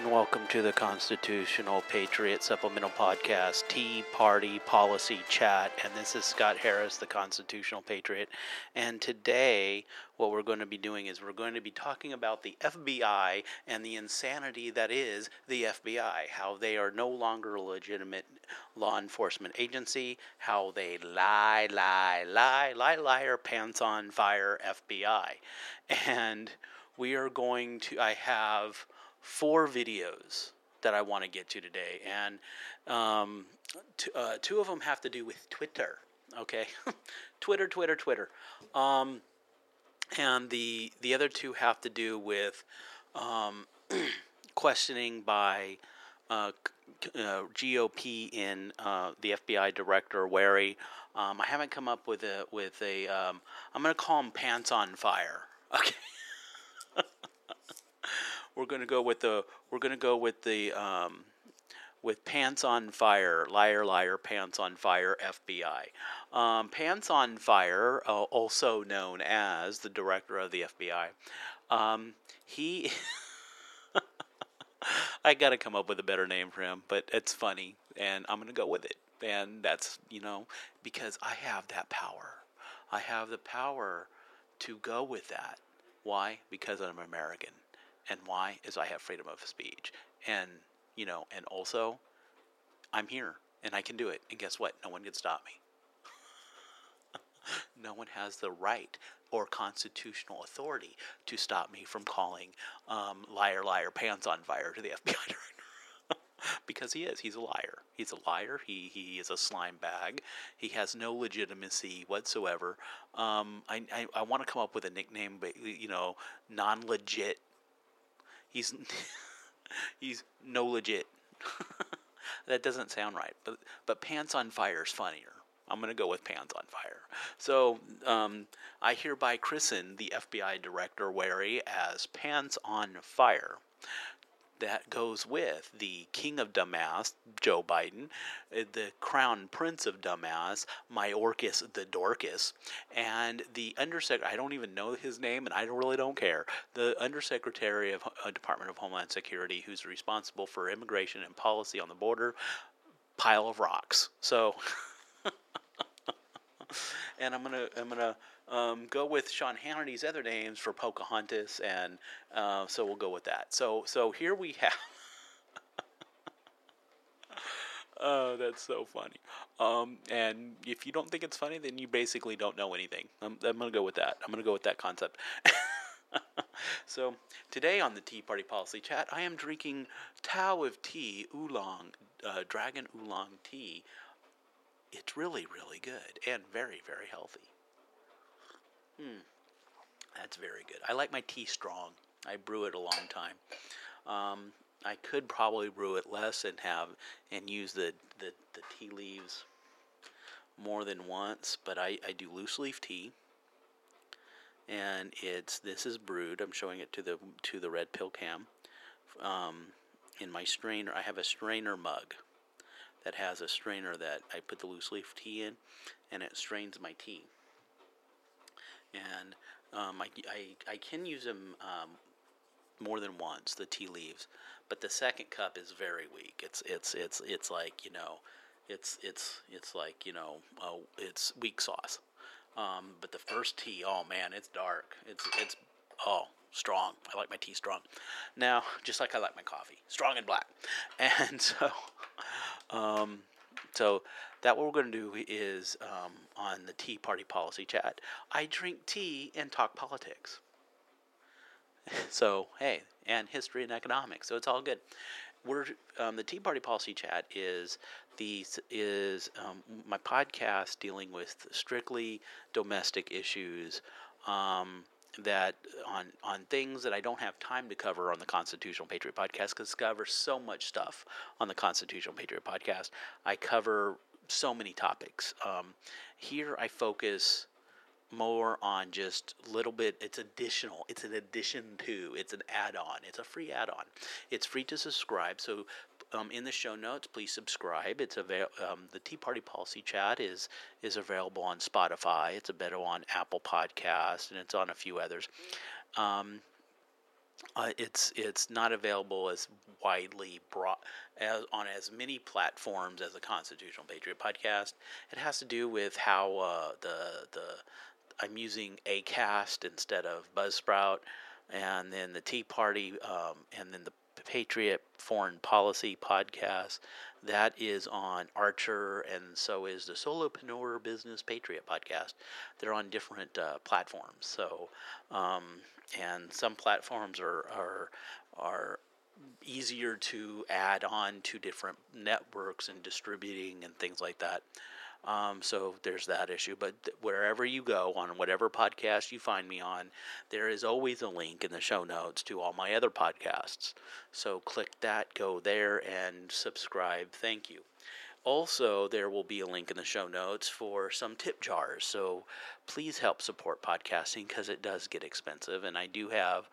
And welcome to the Constitutional Patriot Supplemental Podcast, Tea Party Policy Chat. And this is Scott Harris, the Constitutional Patriot. And today, what we're going to be doing is we're going to be talking about the FBI and the insanity that is the FBI, how they are no longer a legitimate law enforcement agency, how they lie, lie, lie, lie, liar, pants on fire FBI. And we are going to, I have four videos that I want to get to today, and um, t- uh, two of them have to do with Twitter. Okay, Twitter, Twitter, Twitter, um, and the the other two have to do with um, questioning by uh, uh, GOP in uh, the FBI director Wary. Um, I haven't come up with a with a. am going to call him pants on fire. Okay we're going to go with the we're going to go with the um, with Pants on Fire, Liar, Liar, Pants on Fire, FBI. Um, Pants on Fire, uh, also known as the director of the FBI, um, he. I got to come up with a better name for him, but it's funny, and I'm going to go with it. And that's, you know, because I have that power. I have the power to go with that. Why? Because I'm American. And why? Is I have freedom of speech. And, you know, and also, I'm here and I can do it. And guess what? No one can stop me. no one has the right or constitutional authority to stop me from calling um, liar, liar, pants on fire to the FBI director. because he is. He's a liar. He's a liar. He, he is a slime bag. He has no legitimacy whatsoever. Um, I, I, I want to come up with a nickname, but, you know, non legit He's he's no legit. that doesn't sound right, but but pants on fire is funnier. I'm to go with pants on fire. So um, I hereby christen the FBI director Wary as pants on fire that goes with the king of dumbass, Joe Biden, uh, the crown prince of dumbass, Mayorkas the Dorcas, and the undersecretary, I don't even know his name and I really don't care, the undersecretary of uh, Department of Homeland Security who's responsible for immigration and policy on the border, pile of rocks. So and I'm gonna I'm gonna um, go with Sean Hannity's other names for Pocahontas, and uh, so we'll go with that. So so here we have. Oh, that's so funny. Um, and if you don't think it's funny, then you basically don't know anything. I'm, I'm going to go with that. I'm going to go with that concept. so, today on the Tea Party Policy Chat, I am drinking Tao of Tea Oolong, uh, Dragon Oolong Tea. It's really, really good and very, very healthy. Hmm. That's very good. I like my tea strong. I brew it a long time. Um, I could probably brew it less and have and use the, the, the tea leaves more than once, but I, I do loose leaf tea. And it's this is brewed. I'm showing it to the to the red pill cam. Um, in my strainer, I have a strainer mug that has a strainer that I put the loose leaf tea in, and it strains my tea and um, I, I, I can use them um, more than once the tea leaves, but the second cup is very weak. It's it's it's it's like you know, it's it's it's like you know, uh, it's weak sauce. Um, but the first tea, oh man, it's dark. It's it's oh strong. I like my tea strong. Now, just like I like my coffee, strong and black. And so, um, so that what we're going to do is um, on the Tea Party Policy Chat. I drink tea and talk politics. so hey, and history and economics. So it's all good. We're um, the Tea Party Policy Chat is the is um, my podcast dealing with strictly domestic issues. Um, that on on things that I don't have time to cover on the Constitutional Patriot podcast because I cover so much stuff on the Constitutional Patriot podcast. I cover so many topics. Um, here I focus more on just a little bit it's additional it's an addition to it's an add-on it's a free add-on. It's free to subscribe so um, in the show notes please subscribe. It's avail- um, the tea party policy chat is is available on spotify it's available on apple podcast and it's on a few others. Um, uh, it's it's not available as widely brought as on as many platforms as the Constitutional Patriot podcast. It has to do with how uh, the the I'm using Acast instead of Buzzsprout, and then the Tea Party, um, and then the Patriot Foreign Policy podcast. That is on Anchor, and so is the Solopreneur Business Patriot podcast. They're on different uh, platforms. So, um, and some platforms are are are easier to add on to different networks and distributing and things like that. Um, so there's that issue. But th- wherever you go on whatever podcast you find me on, there is always a link in the show notes to all my other podcasts. So click that, go there, and subscribe. Thank you. Also, there will be a link in the show notes for some tip jars. So please help support podcasting because it does get expensive. And I do have,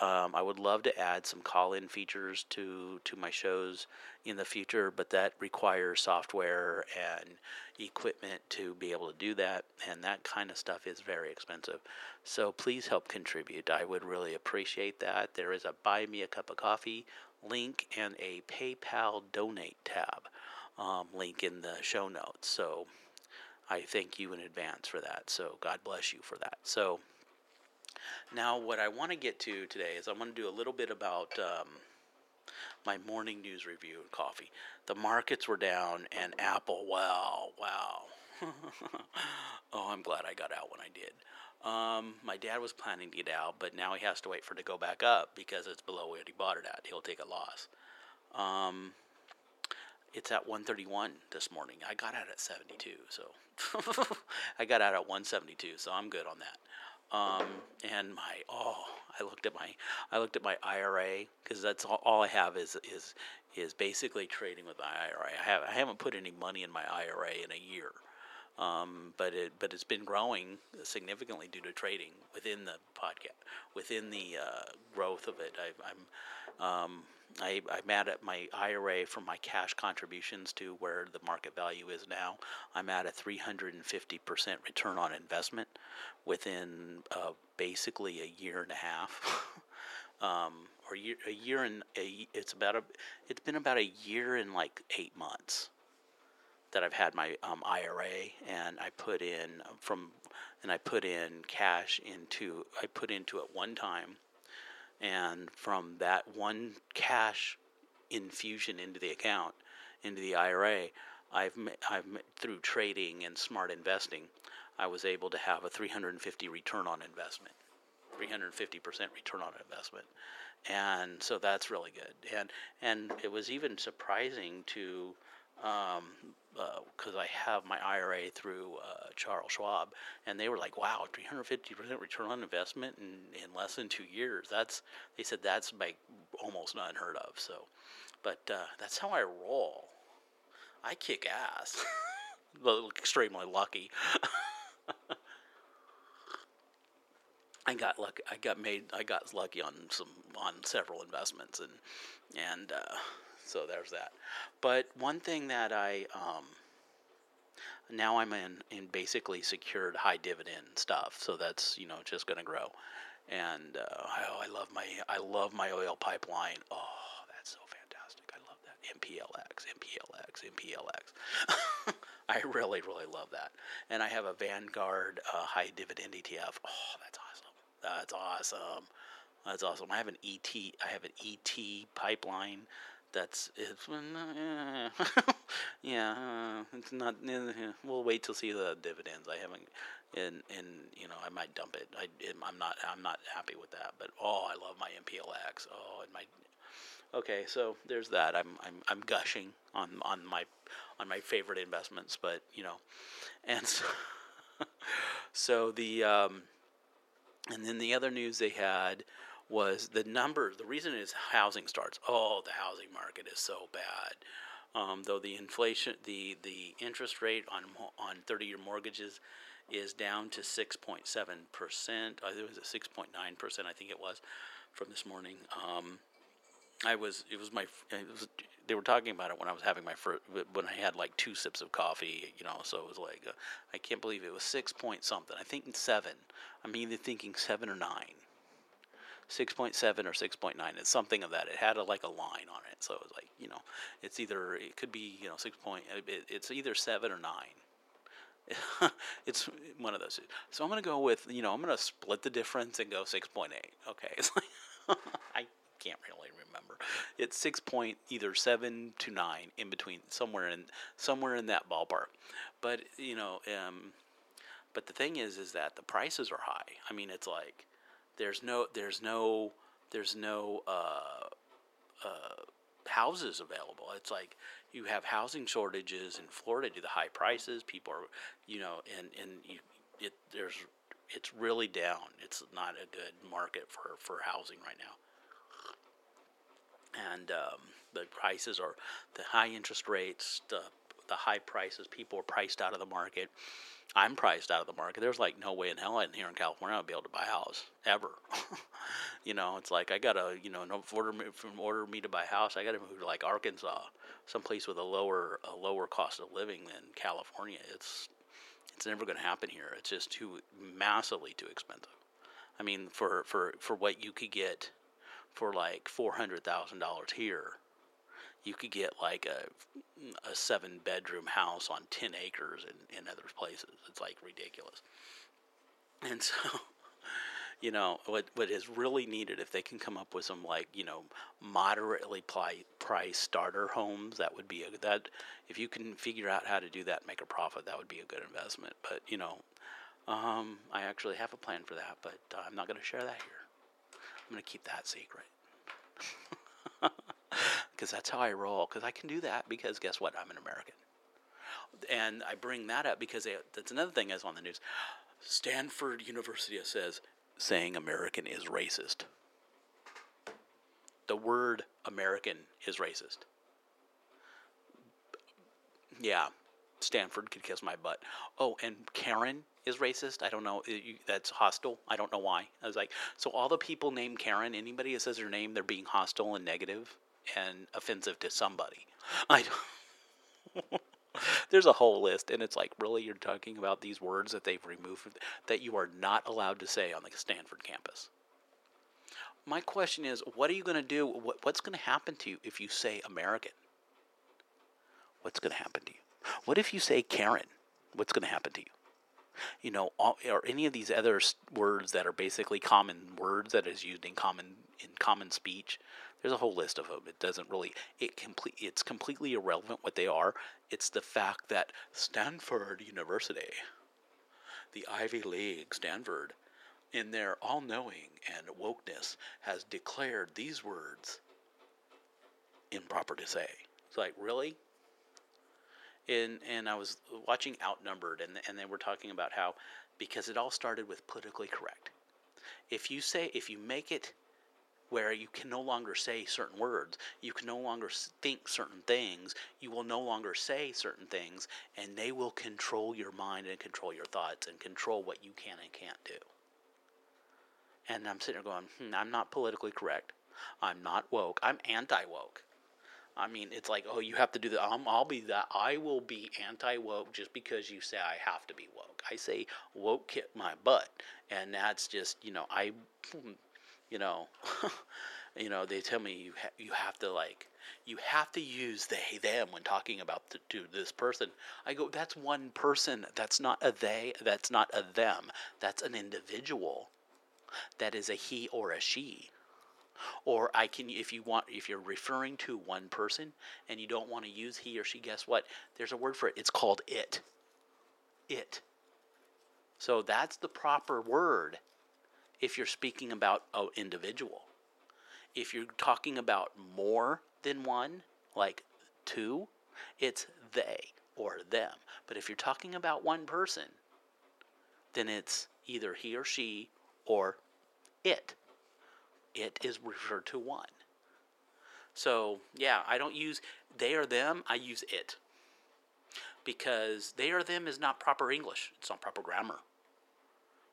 um, I would love to add some call in features to, to my shows in the future, but that requires software and equipment to be able to do that. And that kind of stuff is very expensive. So please help contribute. I would really appreciate that. There is a Buy Me a Cup of Coffee link and a PayPal donate tab um, link in the show notes. So I thank you in advance for that. So God bless you for that. So now, what I want to get to today is I want to do a little bit about um, my morning news review and coffee. The markets were down, and Apple, wow, wow. oh, I'm glad I got out when I did. Um, my dad was planning to get out, but now he has to wait for it to go back up because it's below what he bought it at. He'll take a loss. Um, it's at 131 this morning. I got out at 72, so I got out at 172, so I'm good on that. Um, and my oh, I looked at my I looked at my IRA because that's all, all, I have is is is basically trading with my IRA. I have I haven't put any money in my IRA in a year. Um, but it but it's been growing significantly due to trading within the podcast, within the uh, growth of it. I, am um, I, I'm at my IRA from my cash contributions to where the market value is now. I'm at a 350% return on investment within uh, basically a year and a half. um, or year, a year and a, it's about a it's been about a year and like eight months that I've had my um, IRA, and I put in from, and I put in cash into I put into it one time and from that one cash infusion into the account, into the IRA, I've, I've through trading and smart investing, I was able to have a 350 return on investment, 350% return on investment, and so that's really good. And and it was even surprising to um, because uh, I have my IRA through uh, Charles Schwab, and they were like, "Wow, 350 percent return on investment in, in less than two years." That's they said that's like almost unheard of. So, but uh, that's how I roll. I kick ass. extremely lucky. I got lucky. I got made. I got lucky on some on several investments, and and uh, so there's that. But one thing that I um, now I'm in in basically secured high dividend stuff. So that's you know just going to grow. And uh, oh, I love my I love my oil pipeline. Oh, that's so fantastic. I love that MPLX, MPLX, MPLX. I really really love that. And I have a Vanguard uh, high dividend ETF. Oh, that's awesome. That's awesome. That's awesome. I have an ET. I have an ET pipeline that's uh, yeah. Uh, it's not we'll wait till see the dividends. I haven't and and you know i might dump it. I I'm not i'm not happy with that but oh i love my mplx oh and my okay so there's that. I'm i'm i'm gushing on on my on my favorite investments but you know and so, so the um and then the other news they had was the number. The reason is housing starts. Oh, the housing market is so bad. Um, though the inflation, the the interest rate on on thirty year mortgages is down to six point seven percent. Uh, it was six point nine percent, I think it was, from this morning. Um, I was it was my it was, they were talking about it when I was having my first when I had like two sips of coffee, you know. So it was like uh, I can't believe it was six point something. I think seven. I'm either thinking seven or nine 6.7 or 6.9. It's something of that. It had a, like a line on it, so it was like you know, it's either it could be you know six point. It, it's either seven or nine. it's one of those. So I'm gonna go with you know I'm gonna split the difference and go 6.8. Okay, it's like I can't really remember. It's six point either seven to nine in between somewhere in somewhere in that ballpark. But you know, um, but the thing is, is that the prices are high. I mean, it's like there's no there's no there's no uh, uh, houses available. It's like you have housing shortages in Florida due to high prices. People are, you know, and and you, it there's it's really down. It's not a good market for for housing right now. And um, the prices are the high interest rates, the the high prices. People are priced out of the market. I'm priced out of the market. There's like no way in hell in here in California I'll be able to buy a house ever. you know, it's like I gotta, you know, no order me, from order me to buy a house, I gotta move to like Arkansas, someplace with a lower a lower cost of living than California. It's it's never to happen here. It's just too massively too expensive. I mean, for for for what you could get for like four hundred thousand dollars here, you could get like a, a seven bedroom house on 10 acres in, in other places. It's like ridiculous. And so, you know, what, what is really needed if they can come up with some like, you know, moderately pli- priced starter homes, that would be a, that, if you can figure out how to do that, make a profit, that would be a good investment. But, you know, um, I actually have a plan for that, but uh, I'm not going to share that here. I'm going to keep that secret. because that's how I roll. Because I can do that because guess what? I'm an American. And I bring that up because they, that's another thing that's on the news. Stanford University says saying American is racist. The word American is racist. Yeah, Stanford could kiss my butt. Oh, and Karen is racist. I don't know. That's hostile. I don't know why. I was like, so all the people named Karen, anybody that says their name, they're being hostile and negative and offensive to somebody. I there's a whole list, and it's like, really, you're talking about these words that they've removed that you are not allowed to say on the Stanford campus. My question is, what are you going to do? What, what's going to happen to you if you say American? What's going to happen to you? What if you say Karen? What's going to happen to you? You know, or any of these other words that are basically common words that is used in common in common speech there's a whole list of them. It doesn't really it complete it's completely irrelevant what they are. It's the fact that Stanford University, the Ivy League, Stanford, in their all-knowing and wokeness, has declared these words improper to say. It's like really. And and I was watching Outnumbered, and and they were talking about how because it all started with politically correct. If you say if you make it where you can no longer say certain words, you can no longer think certain things, you will no longer say certain things, and they will control your mind and control your thoughts and control what you can and can't do. And I'm sitting there going, hmm, I'm not politically correct. I'm not woke. I'm anti woke. I mean, it's like, oh, you have to do that. i I'll be that. I will be anti woke just because you say I have to be woke. I say woke kick my butt, and that's just you know I hmm, you know, you know, they tell me you ha- you have to like you have to use they them when talking about the, to this person. I go, that's one person. That's not a they. That's not a them. That's an individual. That is a he or a she. Or I can, if you want, if you're referring to one person and you don't want to use he or she, guess what? There's a word for it. It's called it. It. So that's the proper word if you're speaking about an individual. If you're talking about more than one, like two, it's they or them. But if you're talking about one person, then it's either he or she or it. It is referred to one. So, yeah, I don't use they or them, I use it. Because they or them is not proper English, it's not proper grammar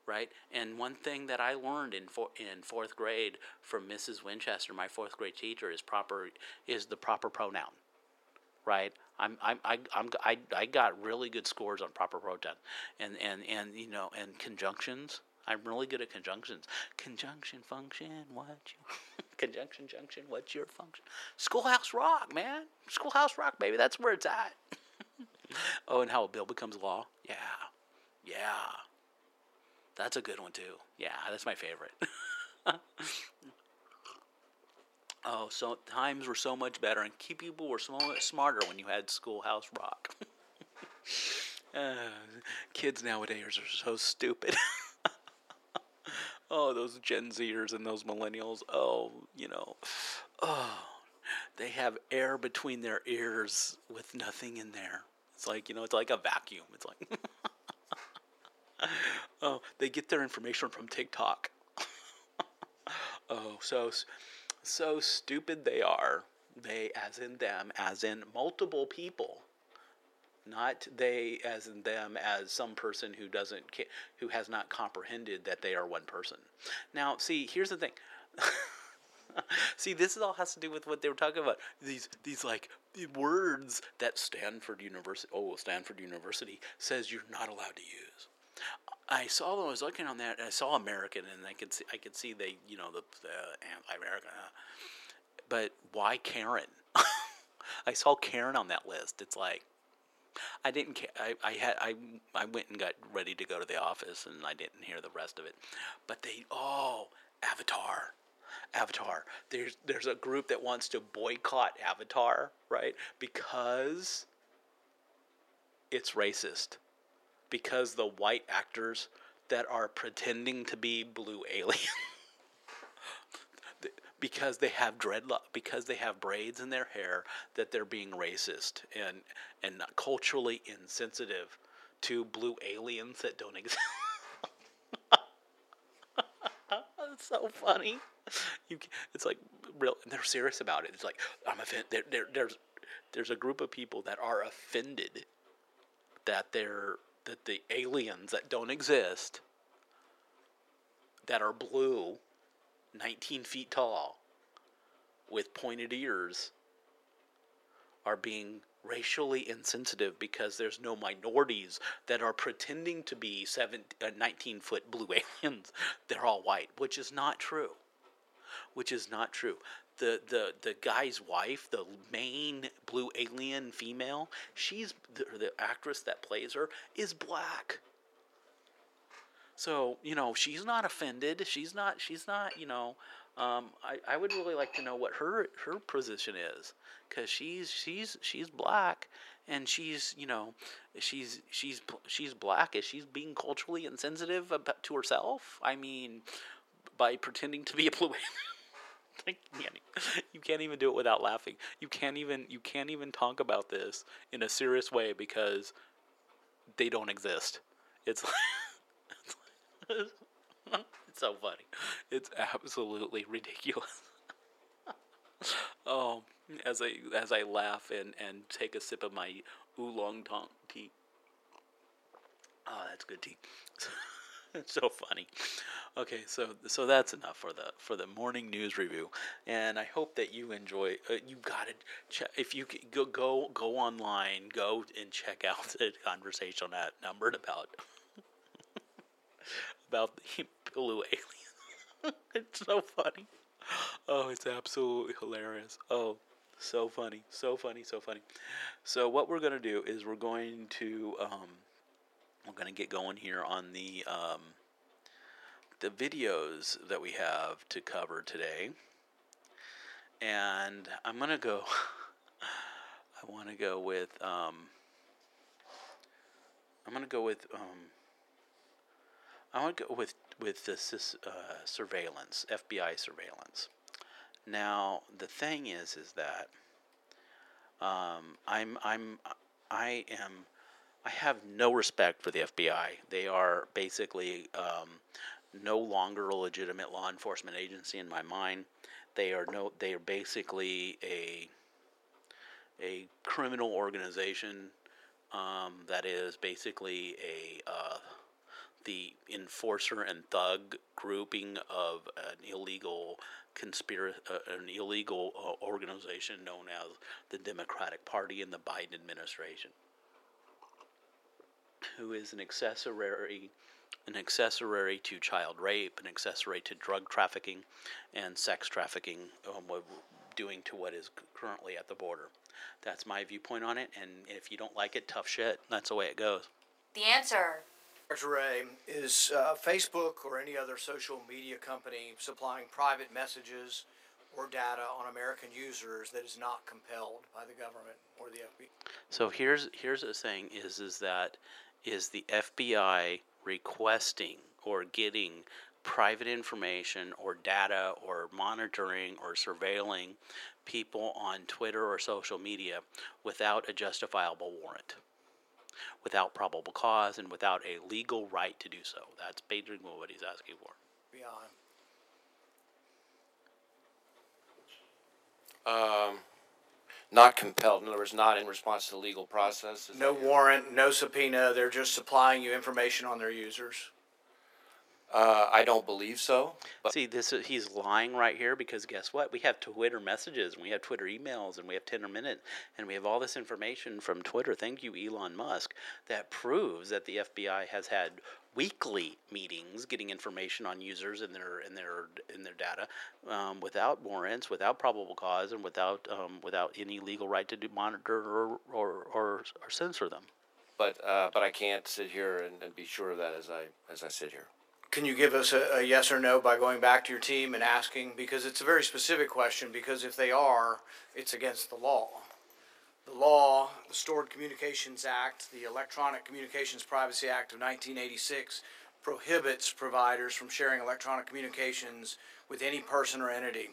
right? And one thing that I learned in for, in fourth grade from Mrs. Winchester, my fourth grade teacher, is proper is the proper pronoun, right? I'm I'm I, I'm I, I got really good scores on proper pronoun, and and and you know and conjunctions. I'm really good at conjunctions. Conjunction function, what you conjunction junction, what's your function? Schoolhouse Rock, man. Schoolhouse Rock, baby. That's where it's at. oh, and how a bill becomes law. Yeah, yeah. That's a good one too. Yeah, that's my favorite. oh, so times were so much better, and key people were so much smarter when you had Schoolhouse Rock. uh, kids nowadays are so stupid. oh, those Gen Zers and those millennials. Oh, you know, oh, they have air between their ears with nothing in there. It's like you know, it's like a vacuum. It's like. oh, they get their information from TikTok. oh, so so stupid they are. They, as in them, as in multiple people. Not they, as in them, as some person who doesn't, who has not comprehended that they are one person. Now, see, here's the thing. See, this all has to do with what they were talking about. These these like words that Stanford University, oh Stanford University says you're not allowed to use. I saw I was looking on that, I saw American, and I could see I could see they, you know, the, the anti-American. But why Karen? I saw Karen on that list. It's like I didn't care. I, I had I I went and got ready to go to the office, and I didn't hear the rest of it. But they oh Avatar. Avatar. There's there's a group that wants to boycott Avatar, right? Because it's racist because the white actors that are pretending to be blue aliens because they have dreadlock because they have braids in their hair that they're being racist and and culturally insensitive to blue aliens that don't exist. That's so funny. You, it's like real. They're serious about it. It's like I'm offended. There, there's there's a group of people that are offended that they're that the aliens that don't exist, that are blue, 19 feet tall, with pointed ears, are being racially insensitive because there's no minorities that are pretending to be seven, uh, 19 foot blue aliens. They're all white, which is not true. Which is not true the the the guy's wife, the main blue alien female, she's the, the actress that plays her is black. So you know she's not offended. She's not. She's not. You know. Um, I, I would really like to know what her her position is, because she's she's she's black, and she's you know she's she's she's black. Is she's being culturally insensitive about, to herself? I mean, by pretending to be a blue alien. you can't even do it without laughing. You can't even you can't even talk about this in a serious way because they don't exist. It's like, it's so funny. It's absolutely ridiculous. oh, as I as I laugh and and take a sip of my oolong tong tea. Oh, that's good tea. It's so funny. Okay, so so that's enough for the for the morning news review, and I hope that you enjoy. Uh, you got to Check, if you go go go online, go and check out the conversation that numbered about about the blue alien. it's so funny. Oh, it's absolutely hilarious. Oh, so funny, so funny, so funny. So what we're gonna do is we're going to um, we're gonna get going here on the um the videos that we have to cover today. And I'm going to go, I want to go with, um, I'm going to go with, um, I want to go with, with this uh, surveillance, FBI surveillance. Now, the thing is, is that um, I'm, I'm, I am, I have no respect for the FBI. They are basically um, no longer a legitimate law enforcement agency in my mind. They are no they are basically a a criminal organization um, that is basically a uh, the enforcer and thug grouping of an illegal conspiracy, uh, an illegal uh, organization known as the Democratic Party and the Biden administration, who is an accessory an accessory to child rape, an accessory to drug trafficking, and sex trafficking, um, doing to what is currently at the border. That's my viewpoint on it, and if you don't like it, tough shit. That's the way it goes. The answer. Dr. Wray, is uh, Facebook or any other social media company supplying private messages or data on American users that is not compelled by the government or the FBI? So here's here's the thing: is is that is the FBI requesting or getting private information or data or monitoring or surveilling people on Twitter or social media without a justifiable warrant, without probable cause, and without a legal right to do so. That's basically what he's asking for. Beyond. Um, not compelled. In other words, not in response to the legal process. Is No that warrant, no subpoena, they're just supplying you information on their users. Uh, I don't believe so. But See, this is, he's lying right here because guess what? We have Twitter messages and we have Twitter emails and we have Tinder Minute and we have all this information from Twitter. Thank you, Elon Musk, that proves that the FBI has had weekly meetings getting information on users and their in their in their data um, without warrants, without probable cause, and without um, without any legal right to do monitor or or, or, or censor them. but uh, but I can't sit here and, and be sure of that as I as I sit here. Can you give us a, a yes or no by going back to your team and asking? Because it's a very specific question, because if they are, it's against the law. The law, the Stored Communications Act, the Electronic Communications Privacy Act of 1986 prohibits providers from sharing electronic communications with any person or entity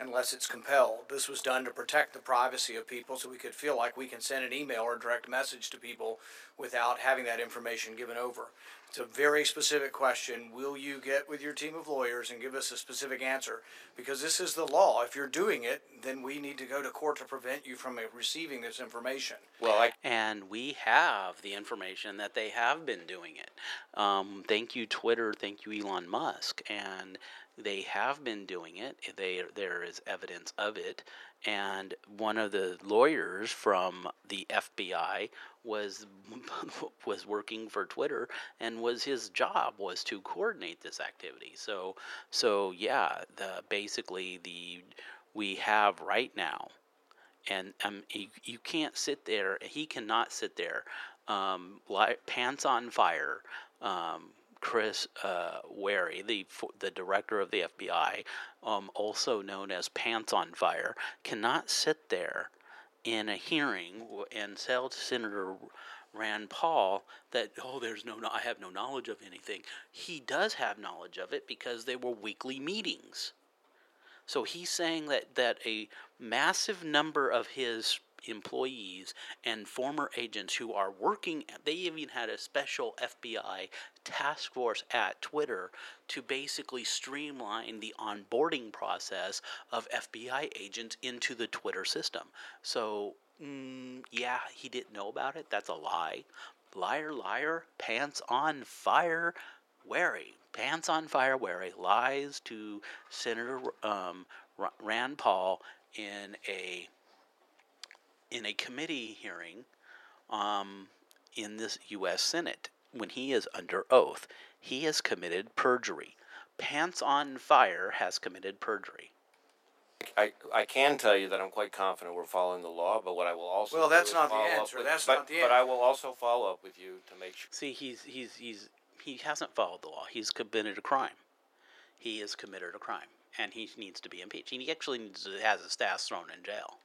unless it's compelled. This was done to protect the privacy of people so we could feel like we can send an email or direct message to people without having that information given over. It's a very specific question. Will you get with your team of lawyers and give us a specific answer? Because this is the law. If you're doing it, then we need to go to court to prevent you from receiving this information. Well, I and we have the information that they have been doing it. Um, thank you, Twitter. Thank you, Elon Musk. And they have been doing it. They there is evidence of it. And one of the lawyers from the FBI was was working for Twitter, and was his job was to coordinate this activity. So so yeah, the basically the we have right now and um, you, you can't sit there. He cannot sit there, um, li- pants on fire. Um, Chris uh, Wary, the the director of the FBI, um, also known as Pants on Fire, cannot sit there in a hearing and tell Senator Rand Paul that oh, there's no, no, I have no knowledge of anything. He does have knowledge of it because they were weekly meetings. So he's saying that, that a massive number of his employees and former agents who are working, they even had a special FBI task force at Twitter to basically streamline the onboarding process of FBI agents into the Twitter system. So, mm, yeah, he didn't know about it. That's a lie. Liar, liar, pants on fire, wary. Pants on fire, wary. Lies to Senator um, Rand Paul in a in a committee hearing um, in this U.S. Senate when he is under oath. He has committed perjury. Pants on Fire has committed perjury. I, I can tell you that I'm quite confident we're following the law, but what I will also Well, that's not the follow up answer. with- That's but, not the answer. But I will also follow up with you to make sure. See, he's he's he's he hasn't followed the law. He's committed a crime. He has committed a crime, and he needs to be impeached. He actually needs to has his ass thrown in jail.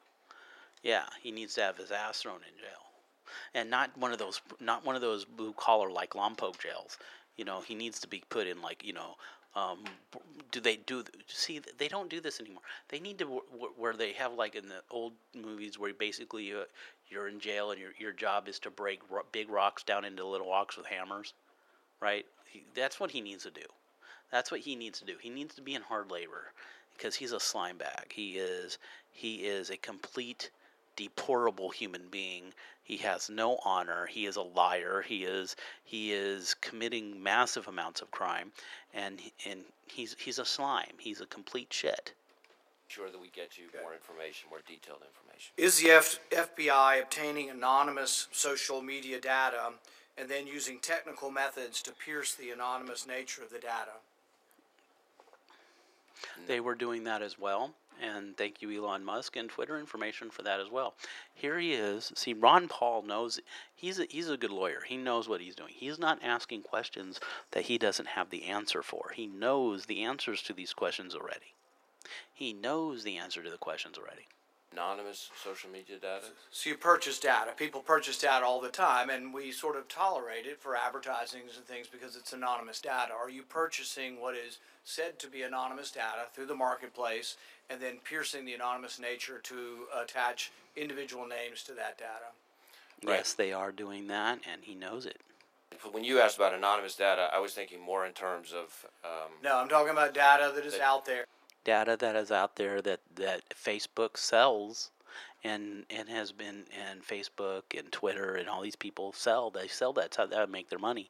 Yeah, he needs to have his ass thrown in jail, and not one of those not one of those blue collar like Lompoc jails. You know, he needs to be put in like you know. Um, do they do see they don't do this anymore they need to wh- where they have like in the old movies where basically you, you're in jail and your, your job is to break big rocks down into little rocks with hammers right? That's what he needs to do. That's what he needs to do. He needs to be in hard labor because he's a slime bag. He is he is a complete deplorable human being. He has no honor. He is a liar. He is he is committing massive amounts of crime, and and he's he's a slime. He's a complete shit. Sure that we get you more information, more detailed information. Is the F- FBI obtaining anonymous social media data and then using technical methods to pierce the anonymous nature of the data. They were doing that as well. And thank you, Elon Musk, and Twitter information for that as well. Here he is. See, Rand Paul knows he's a, he's a good lawyer. He knows what he's doing. He's not asking questions that he doesn't have the answer for. He knows the answers to these questions already. He knows the answer to the questions already. Anonymous social media data. So you purchase data. People purchase data all the time, and we sort of tolerate it for advertisings and things because it's anonymous data. Are you purchasing what is said to be anonymous data through the marketplace and then piercing the anonymous nature to attach individual names to that data? Right. Yes, they are doing that, and he knows it. When you asked about anonymous data, I was thinking more in terms of um, No, I'm talking about data that is That- out there. Data that is out there that, that Facebook sells and and has been and Facebook and Twitter and all these people sell. They sell that. How they make their money.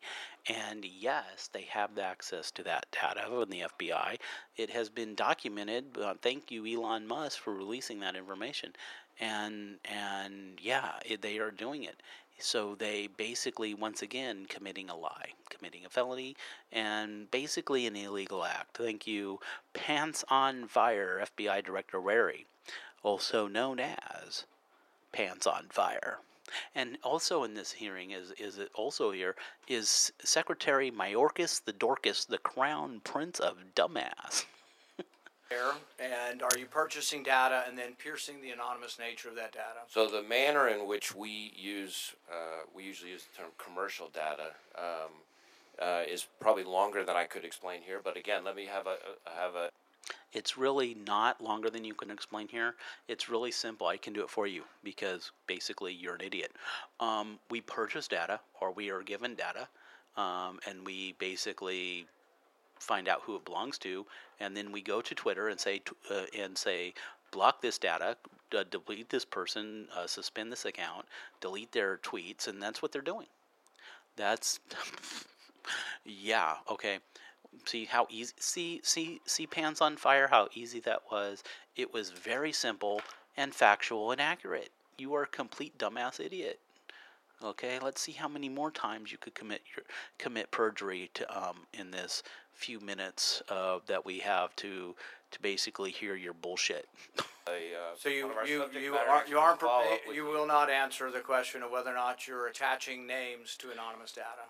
And yes, they have the access to that data from the FBI. It has been documented. Uh, thank you, Elon Musk, for releasing that information. And and yeah, it, they are doing it. So they basically, once again, committing a lie, committing a felony, and basically an illegal act. Thank you, Pants on Fire FBI Director Wary, also known as Pants on Fire. And also in this hearing is is also here is Secretary Mayorkas the Dorcas, the Crown Prince of Dumbass. There, and are you purchasing data and then piercing the anonymous nature of that data? So the manner in which we use, uh, we usually use the term commercial data, um, uh, is probably longer than I could explain here. But again, let me have a, a have a. It's really not longer than you can explain here. It's really simple. I can do it for you because basically you're an idiot. Um, we purchase data or we are given data, um, and we basically find out who it belongs to, and then we go to Twitter and say uh, and say block this data, delete this person, uh, suspend this account, delete their tweets, and that's what they're doing. That's yeah okay. See how easy see see see pans on fire how easy that was. It was very simple and factual and accurate. You are a complete dumbass idiot. Okay, let's see how many more times you could commit your commit perjury to um in this few minutes uh, that we have to to basically hear your bullshit. a uh, So you one of our you you aren't you aren't to follow prepa- up with you will not answer the question of whether or not you're attaching names to anonymous data.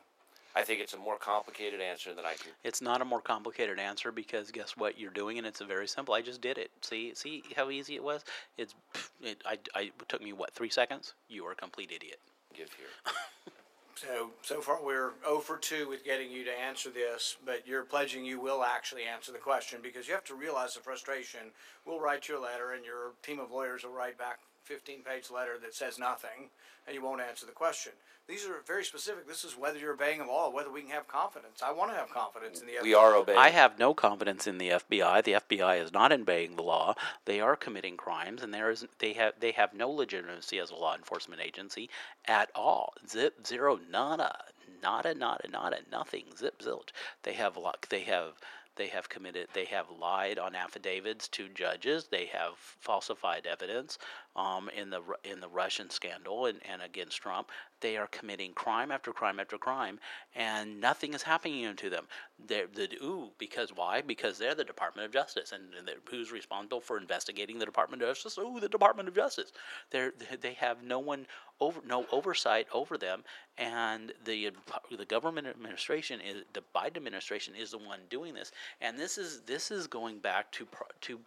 I think it's a more complicated answer than I can. It's not a more complicated answer because guess what you're doing, and it's a very simple. I just did it. See, see how easy it was. It's it. I, I it took me what three seconds. You are a complete idiot. give here. So so far we're 0 for 2 with getting you to answer this, but you're pledging you will actually answer the question because you have to realize the frustration. We'll write you a letter, and your team of lawyers will write back 15 page letter that says nothing, and you won't answer the question. These are very specific. This is whether you're obeying the law, whether we can have confidence. I want to have confidence in the We are obeying. I have no confidence in the FBI. The FBI is not obeying the law. They are committing crimes, and there is they have they have no legitimacy as a law enforcement agency at all. Zip zero nada nada nada nada nothing zip zilch. They have lo- they have they have committed they have lied on affidavits to judges. They have falsified evidence um, in the in the Russian scandal and, and against Trump. They are committing crime after crime after crime, and nothing is happening to them. They're the ooh because why? Because they're the Department of Justice, and, who's responsible for investigating the Department of Justice? Ooh, the Department of Justice. They're they have no one over no oversight over them, and the the government administration is the Biden administration is the one doing this, and this is this is going back to to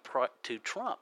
to Trump.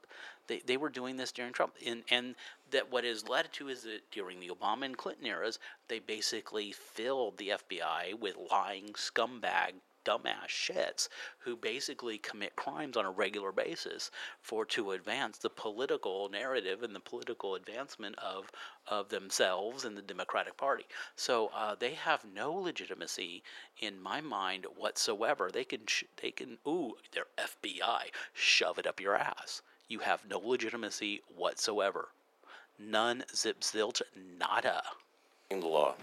They, they were doing this during Trump, and and that what is led to is that during the Obama and Clinton eras, they basically filled the FBI with lying scumbag dumbass shits who basically commit crimes on a regular basis for to advance the political narrative and the political advancement of of themselves and the Democratic Party. So uh, they have no legitimacy in my mind whatsoever. They can sh- they can ooh they're FBI shove it up your ass. You have no legitimacy whatsoever. None zip zilch nada. In the law.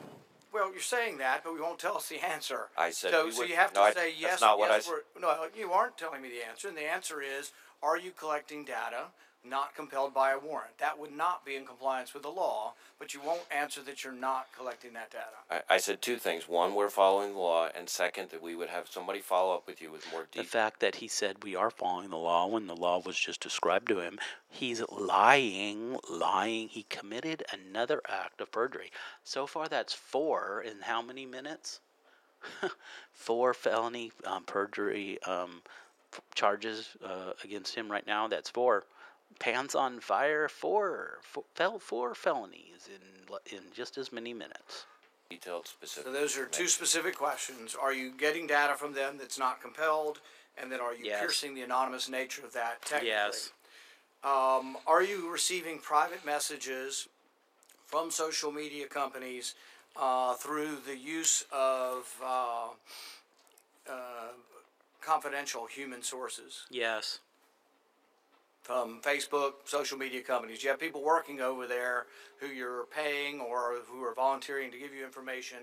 Well, you're saying that, but we won't tell us the answer. I said so. so would- you have to no, I- say that's yes. not what I yes, s- we're- no, you aren't telling me the answer, and the answer is: Are you collecting data? Not compelled by a warrant. That would not be in compliance with the law, but you won't answer that you're not collecting that data. I, I said two things. One, we're following the law, and second, that we would have somebody follow up with you with more detail. The detail. fact that he said we are following the law when the law was just described to him, he's lying, lying. He committed another act of perjury. So far, that's four in how many minutes? four felony um, perjury um, charges uh, against him right now. That's four. Pants on fire, four, four, fel- four felonies in in just as many minutes. Detailed, specific. So those are two specific questions. Are you getting data from them that's not compelled? And then are you Yes. piercing the anonymous nature of that technically? Yes. Um, are you receiving private messages from social media companies uh, through the use of uh, uh, confidential human sources Yes. From Facebook, social media companies? You have people working over there who you're paying or who are volunteering to give you information,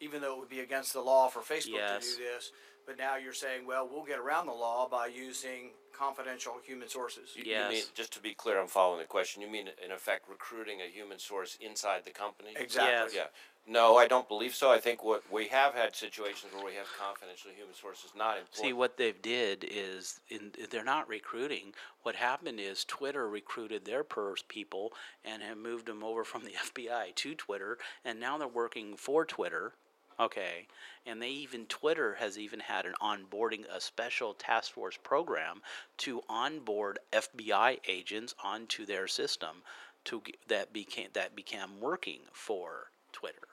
even though it would be against the law for Facebook Yes. to do this. But now you're saying, well, we'll get around the law by using confidential human sources. You, Yes. you mean, just to be clear, I'm following the question. You mean, in effect, recruiting a human source inside the company? Exactly. Yeah. No, I don't believe so. I think what we have had situations where we have confidential human sources not employed. See what they've did is in, they're not recruiting. What happened is Twitter recruited their pers people and have moved them over from the FBI to Twitter, and now they're working for Twitter. Okay, and they even Twitter has even had an onboarding a special task force program to onboard FBI agents onto their system to that became that became working for Twitter.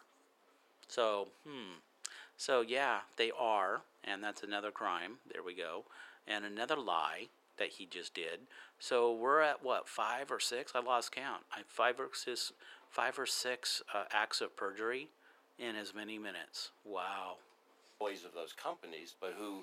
So, hmm. So yeah, they are, and that's another crime. There we go, and another lie that he just did. So we're at what five or six? I lost count. I five or six, five or six uh, acts of perjury in as many minutes. Wow. employees of those companies, but who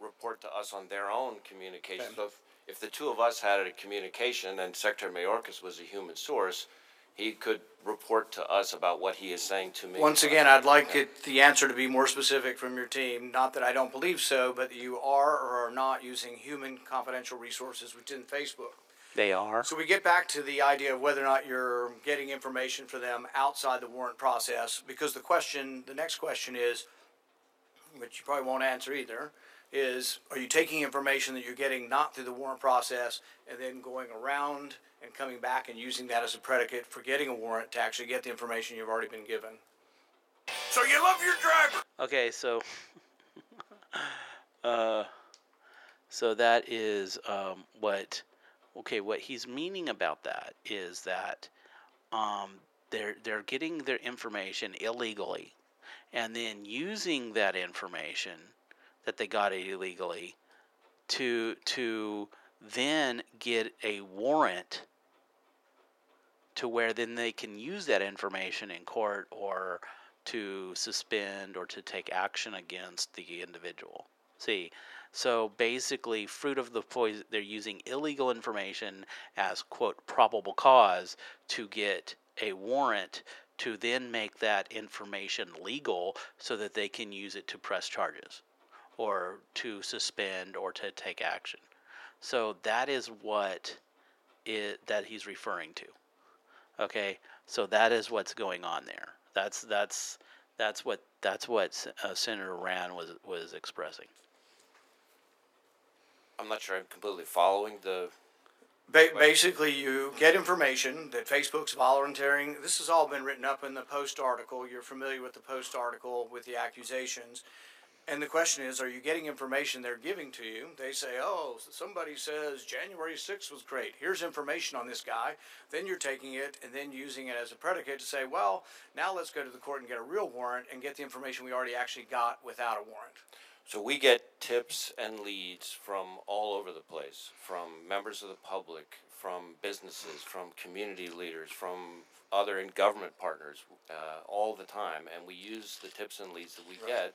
report to us on their own communication. So if, if the two of us had a communication and Secretary Mayorkas was a human source, he could report to us about what he is saying to me. Once again, I'd like it, the answer to be more specific from your team. Not that I don't believe so, but you are or are not using human confidential resources within Facebook. They are. So we get back to the idea of whether or not you're getting information for them outside the warrant process, because the question, the next question is, which you probably won't answer either, is are you taking information that you're getting not through the warrant process and then going around and coming back and using that as a predicate for getting a warrant to actually get the information you've already been given? So you love your driver. Okay, so uh so that is um what okay, what he's meaning about that is that um they're they're getting their information illegally and then using that information that they got illegally to to then get a warrant to where then they can use that information in court or to suspend or to take action against the individual. See, so basically, fruit of the poison, they're using illegal information as, quote, probable cause to get a warrant to then make that information legal so that they can use it to press charges or to suspend or to take action. So that is what it, that he's referring to. Okay, so that is what's going on there. That's that's that's what that's what uh, Senator Rand was was expressing. I'm not sure I'm completely following the. Ba- basically, you get information that Facebook's volunteering. This has all been written up in the Post article. You're familiar with the Post article with the accusations. And the question is, are you getting information they're giving to you? They say, oh, somebody says January 6th was great. Here's information on this guy. Then you're taking it and then using it as a predicate to say, well, now let's go to the court and get a real warrant and get the information we already actually got without a warrant. So we get tips and leads from all over the place, from members of the public, from businesses, from community leaders, from other in government partners, uh, all the time, and we use the tips and leads that we get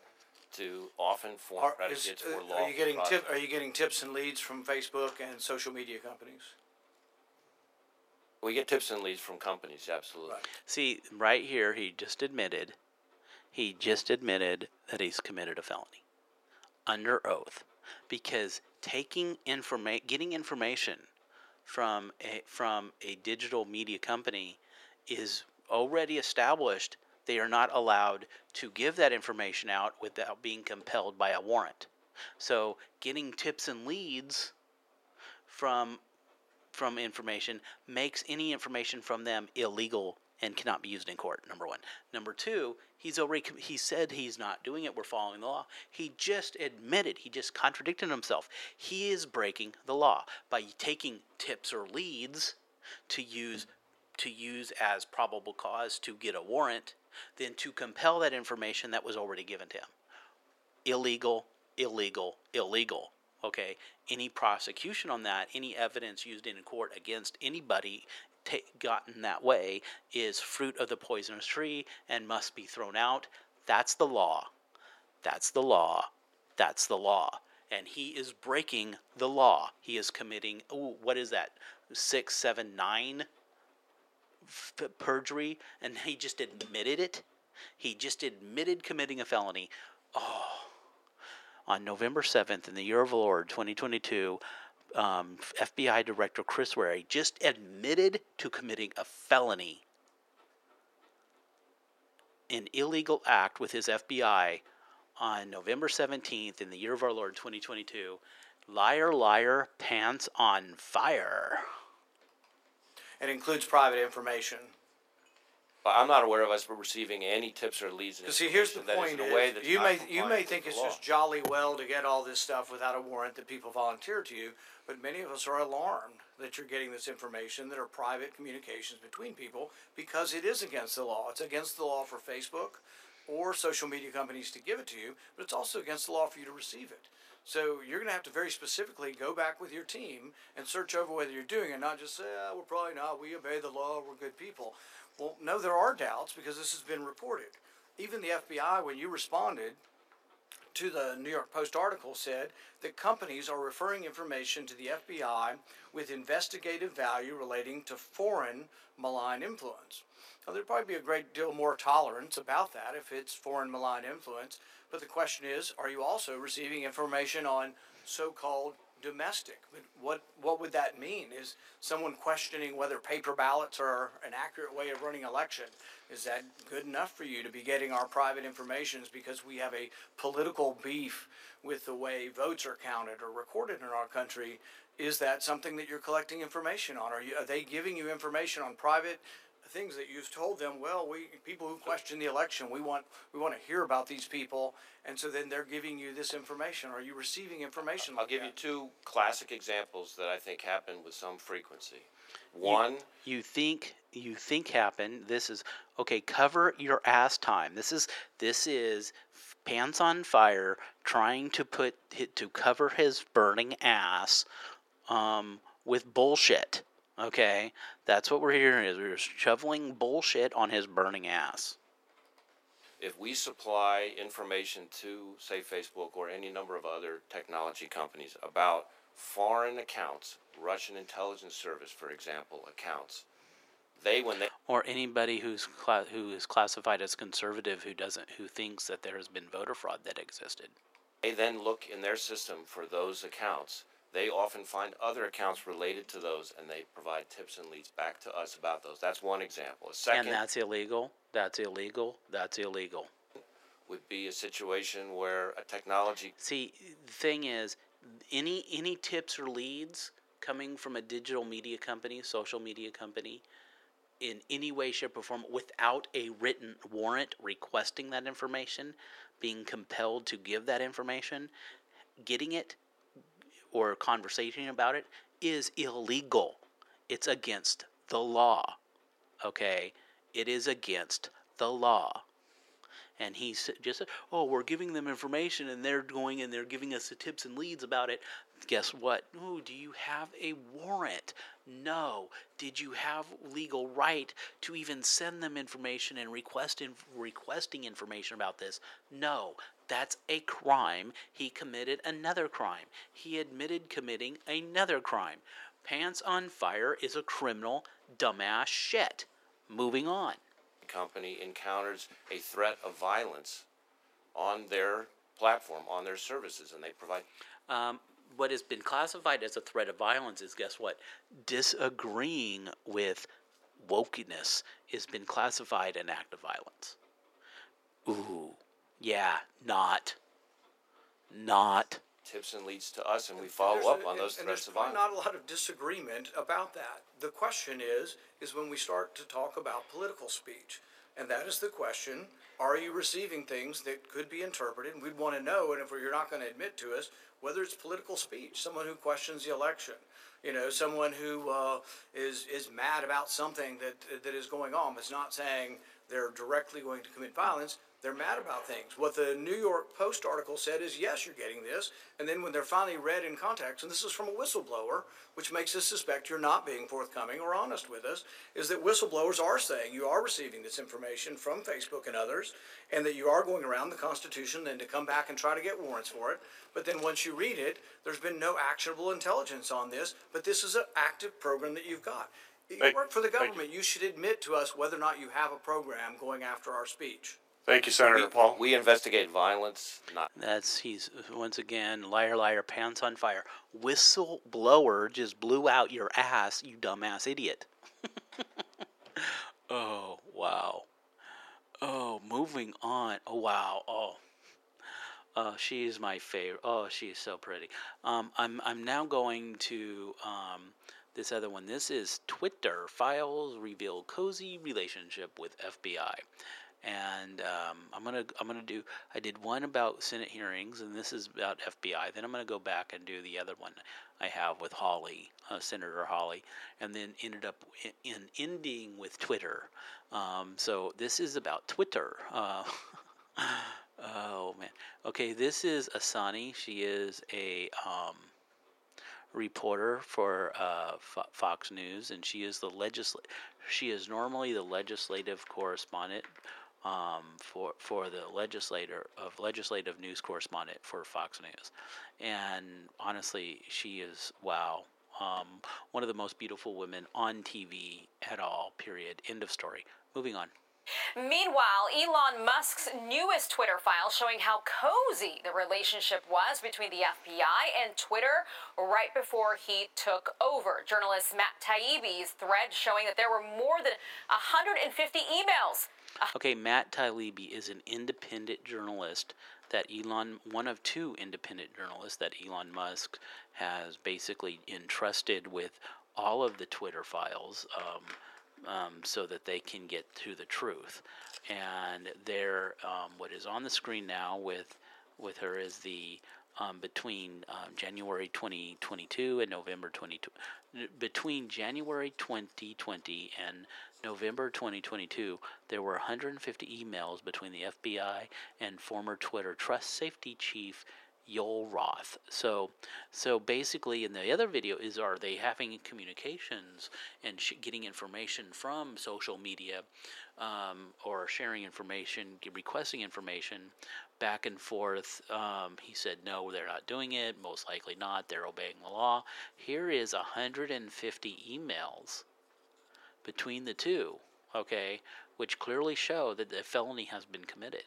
to often form Are, is, predicates uh, for law. are you getting tip, Are you getting tips and leads from Facebook and social media companies? We get tips and leads from companies, absolutely. Right. See, right here, he just admitted, he just admitted that he's committed a felony under oath, because taking informa- getting information from a from a digital media company is already established. They are not allowed to give that information out without being compelled by a warrant. So, getting tips and leads from from information makes any information from them illegal and cannot be used in court. Number one. Number two, he's already he said he's not doing it. We're following the law. He just admitted. He just contradicted himself. He is breaking the law by taking tips or leads to use to use as probable cause to get a warrant, then to compel that information that was already given to him. Illegal, illegal, illegal. Okay, any prosecution on that, any evidence used in court against anybody ta- gotten that way is fruit of the poisonous tree and must be thrown out. That's the law. That's the law. That's the law. And he is breaking the law. He is committing, ooh, what is that? Six, seven, nine f- perjury. And he just admitted it. He just admitted committing a felony. Oh, on November 7th, in the year of the Lord 2022, um, FBI Director Chris Wray just admitted to committing a felony, an illegal act with his FBI on November 17th, in the year of our Lord 2022. Liar, liar, pants on fire. It includes private information. But I'm not aware of us receiving any tips or leads. Because see, here's the that is point: in a is way that's you not may you compliant may with think the it's law. just jolly well to get all this stuff without a warrant that people volunteer to you, but many of us are alarmed that you're getting this information that are private communications between people because it is against the law. It's against the law for Facebook or social media companies to give it to you, but it's also against the law for you to receive it. So you're going to have to very specifically go back with your team and search over whether you're doing it, not just say, ah, we're probably not. We obey the law. We're good people. Well, no, there are doubts because this has been reported. Even the FBI, when you responded to the New York Post article, said that companies are referring information to the FBI with investigative value relating to foreign malign influence. Now, there'd probably be a great deal more tolerance about that if it's foreign malign influence. But the question is, are you also receiving information on so-called domestic? But what what would that mean? Is someone questioning whether paper ballots are an accurate way of running election? Is that good enough for you to be getting our private information because we have a political beef with the way votes are counted or recorded in our country? Is that something that you're collecting information on? Are you are they giving you information on private things that you've told them, well, we people who question the election, we want we want to hear about these people, and so then they're giving you this information. Are you receiving information? I'll like give you two classic examples that I think happen with some frequency. One, you think you think happen this is okay cover your ass time this is this is pants on fire trying to put to cover his burning ass um, with bullshit okay that's what we're hearing is we're shoveling bullshit on his burning ass. If we supply information to, say, Facebook or any number of other technology companies about foreign accounts, Russian intelligence service, for example, accounts, they, when they or anybody who's cla- who is classified as conservative who doesn't who thinks that there has been voter fraud that existed. they then look in their system for those accounts, they often find other accounts related to those and they provide tips and leads back to us about those. That's one example. A second and that's illegal that's illegal that's illegal would be a situation where a technology See, the thing is, any any tips or leads coming from a digital media company, social media company, in any way, shape, or form, without a written warrant requesting that information, being compelled to give that information, getting it, or conversation about it is illegal. It's against the law. Okay, it is against the law and he just said, "Oh, we're giving them information, and they're going and they're giving us the tips and leads about it." Guess what? Do you have a warrant? No. Did you have legal right to even send them information and request in, requesting information about this? No. That's a crime. He committed another crime. He admitted committing another crime. Pants on fire is a criminal dumbass shit. Moving on. company encounters a threat of violence on their platform, on their services, and they provide Um, what has been classified as a threat of violence is guess what? Disagreeing with wokeness has been classified an act of violence. Ooh, yeah, not, not. Tips and leads to us, and we follow There's up a- on those and, threats and of there's violence. not a lot of disagreement about that. The question is, is when we start to talk about political speech, and that is the question: Are you receiving things that could be interpreted? And we'd want to know, and if you're not going to admit to us, whether it's political speech, someone who questions the election, you know, someone who uh, is is mad about something that that is going on, but it's not saying they're directly going to commit violence. They're mad about things. What the New York Post article said is, yes, you're getting this. And then when they're finally read in context, and this is from a whistleblower, which makes us suspect you're not being forthcoming or honest with us, is that whistleblowers are saying you are receiving this information from Facebook and others, and that you are going around the Constitution and to come back and try to get warrants for it. But then once you read it, there's been no actionable intelligence on this, but this is an active program that you've got. You work for the thank you. government. You should admit to us whether or not you have a program going after our speech. Thank you, Senator Paul. We investigate violence, not That's he's once again liar, liar, pants on fire. Whistleblower just blew out your ass, you dumbass idiot. oh wow. Oh, moving on. Oh wow. Oh. Uh, she's my favorite. Oh, she's so pretty. Um, I'm I'm now going to um, this other one. This is Twitter files reveal cozy relationship with FBI, and um, I'm gonna I'm gonna do. I did one about Senate hearings, and this is about FBI. Then I'm gonna go back and do the other one I have with Hawley, uh, Senator Hawley, and then ended up in, in ending with Twitter. Um, so this is about Twitter. Uh, oh man. Okay, this is Asani. She is a um, reporter for uh, Fo- Fox News, and she is the legisl- She is normally the legislative correspondent um, for for the legislator of legislative news correspondent for Fox News, and honestly, she is wow. Um, one of the most beautiful women on TV at all. Period. End of story. Moving on. Meanwhile, Elon Musk's newest Twitter file showing how cozy the relationship was between the FBI and Twitter right before he took over. Journalist Matt Taibbi's thread showing that there were more than 150 emails. Okay, Matt Taibbi is an independent journalist that Elon, one of two independent journalists that Elon Musk has basically entrusted with all of the Twitter files. Um, um, so that they can get to the truth. And there, um, what is on the screen now with with her is the um, between um, January 2022 and November 22 between January 2020 and November 2022, there were 150 emails between the FBI and former Twitter Trust Safety Chief Joel Roth. So, so basically, in the other video, is are they having communications and sh- getting information from social media, um, or sharing information, requesting information back and forth? Um, he said no, they're not doing it. Most likely not. They're obeying the law. Here is 150 emails between the two. Okay, which clearly show that the felony has been committed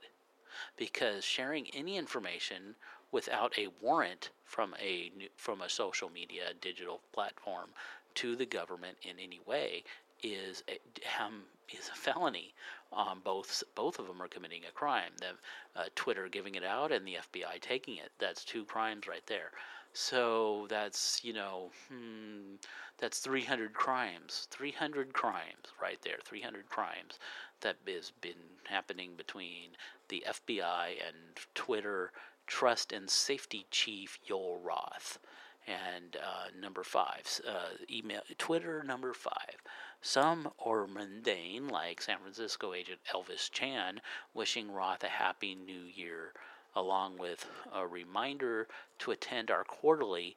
because sharing any information without a warrant from a from a social media digital platform to the government in any way is a, um, is a felony. Um, both both of them are committing a crime. The uh, Twitter giving it out and the FBI taking it. That's two crimes right there. So that's you know hmm, that's 300 crimes. 300 crimes right there. 300 crimes that has been happening between the FBI and Twitter Trust and Safety Chief Yoel Roth. And uh, number five, uh, email Twitter number five. Some are mundane, like San Francisco agent Elvis Chan wishing Roth a happy new year, along with a reminder to attend our quarterly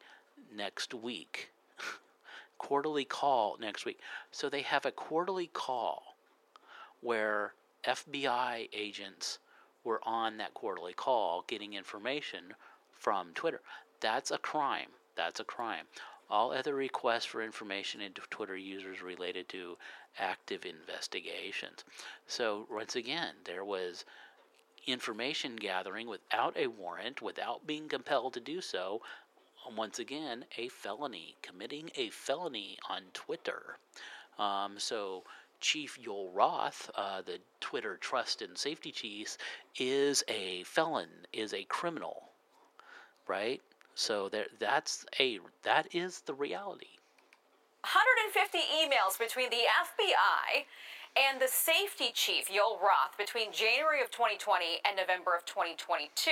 next week. quarterly call next week. So they have a quarterly call where FBI agents were on that quarterly call getting information from Twitter. That's a crime. That's a crime. All other requests for information into Twitter users related to active investigations. So, once again, there was information gathering without a warrant, without being compelled to do so, once again, a felony, committing a felony on Twitter. Um, so, Chief Yoel Roth, uh, the Twitter trust and safety chief, is a felon, is a criminal, right? So there, that's a that is the reality. 150 emails between the FBI and the safety chief, Yoel Roth, between January of 2020 and November of 2022.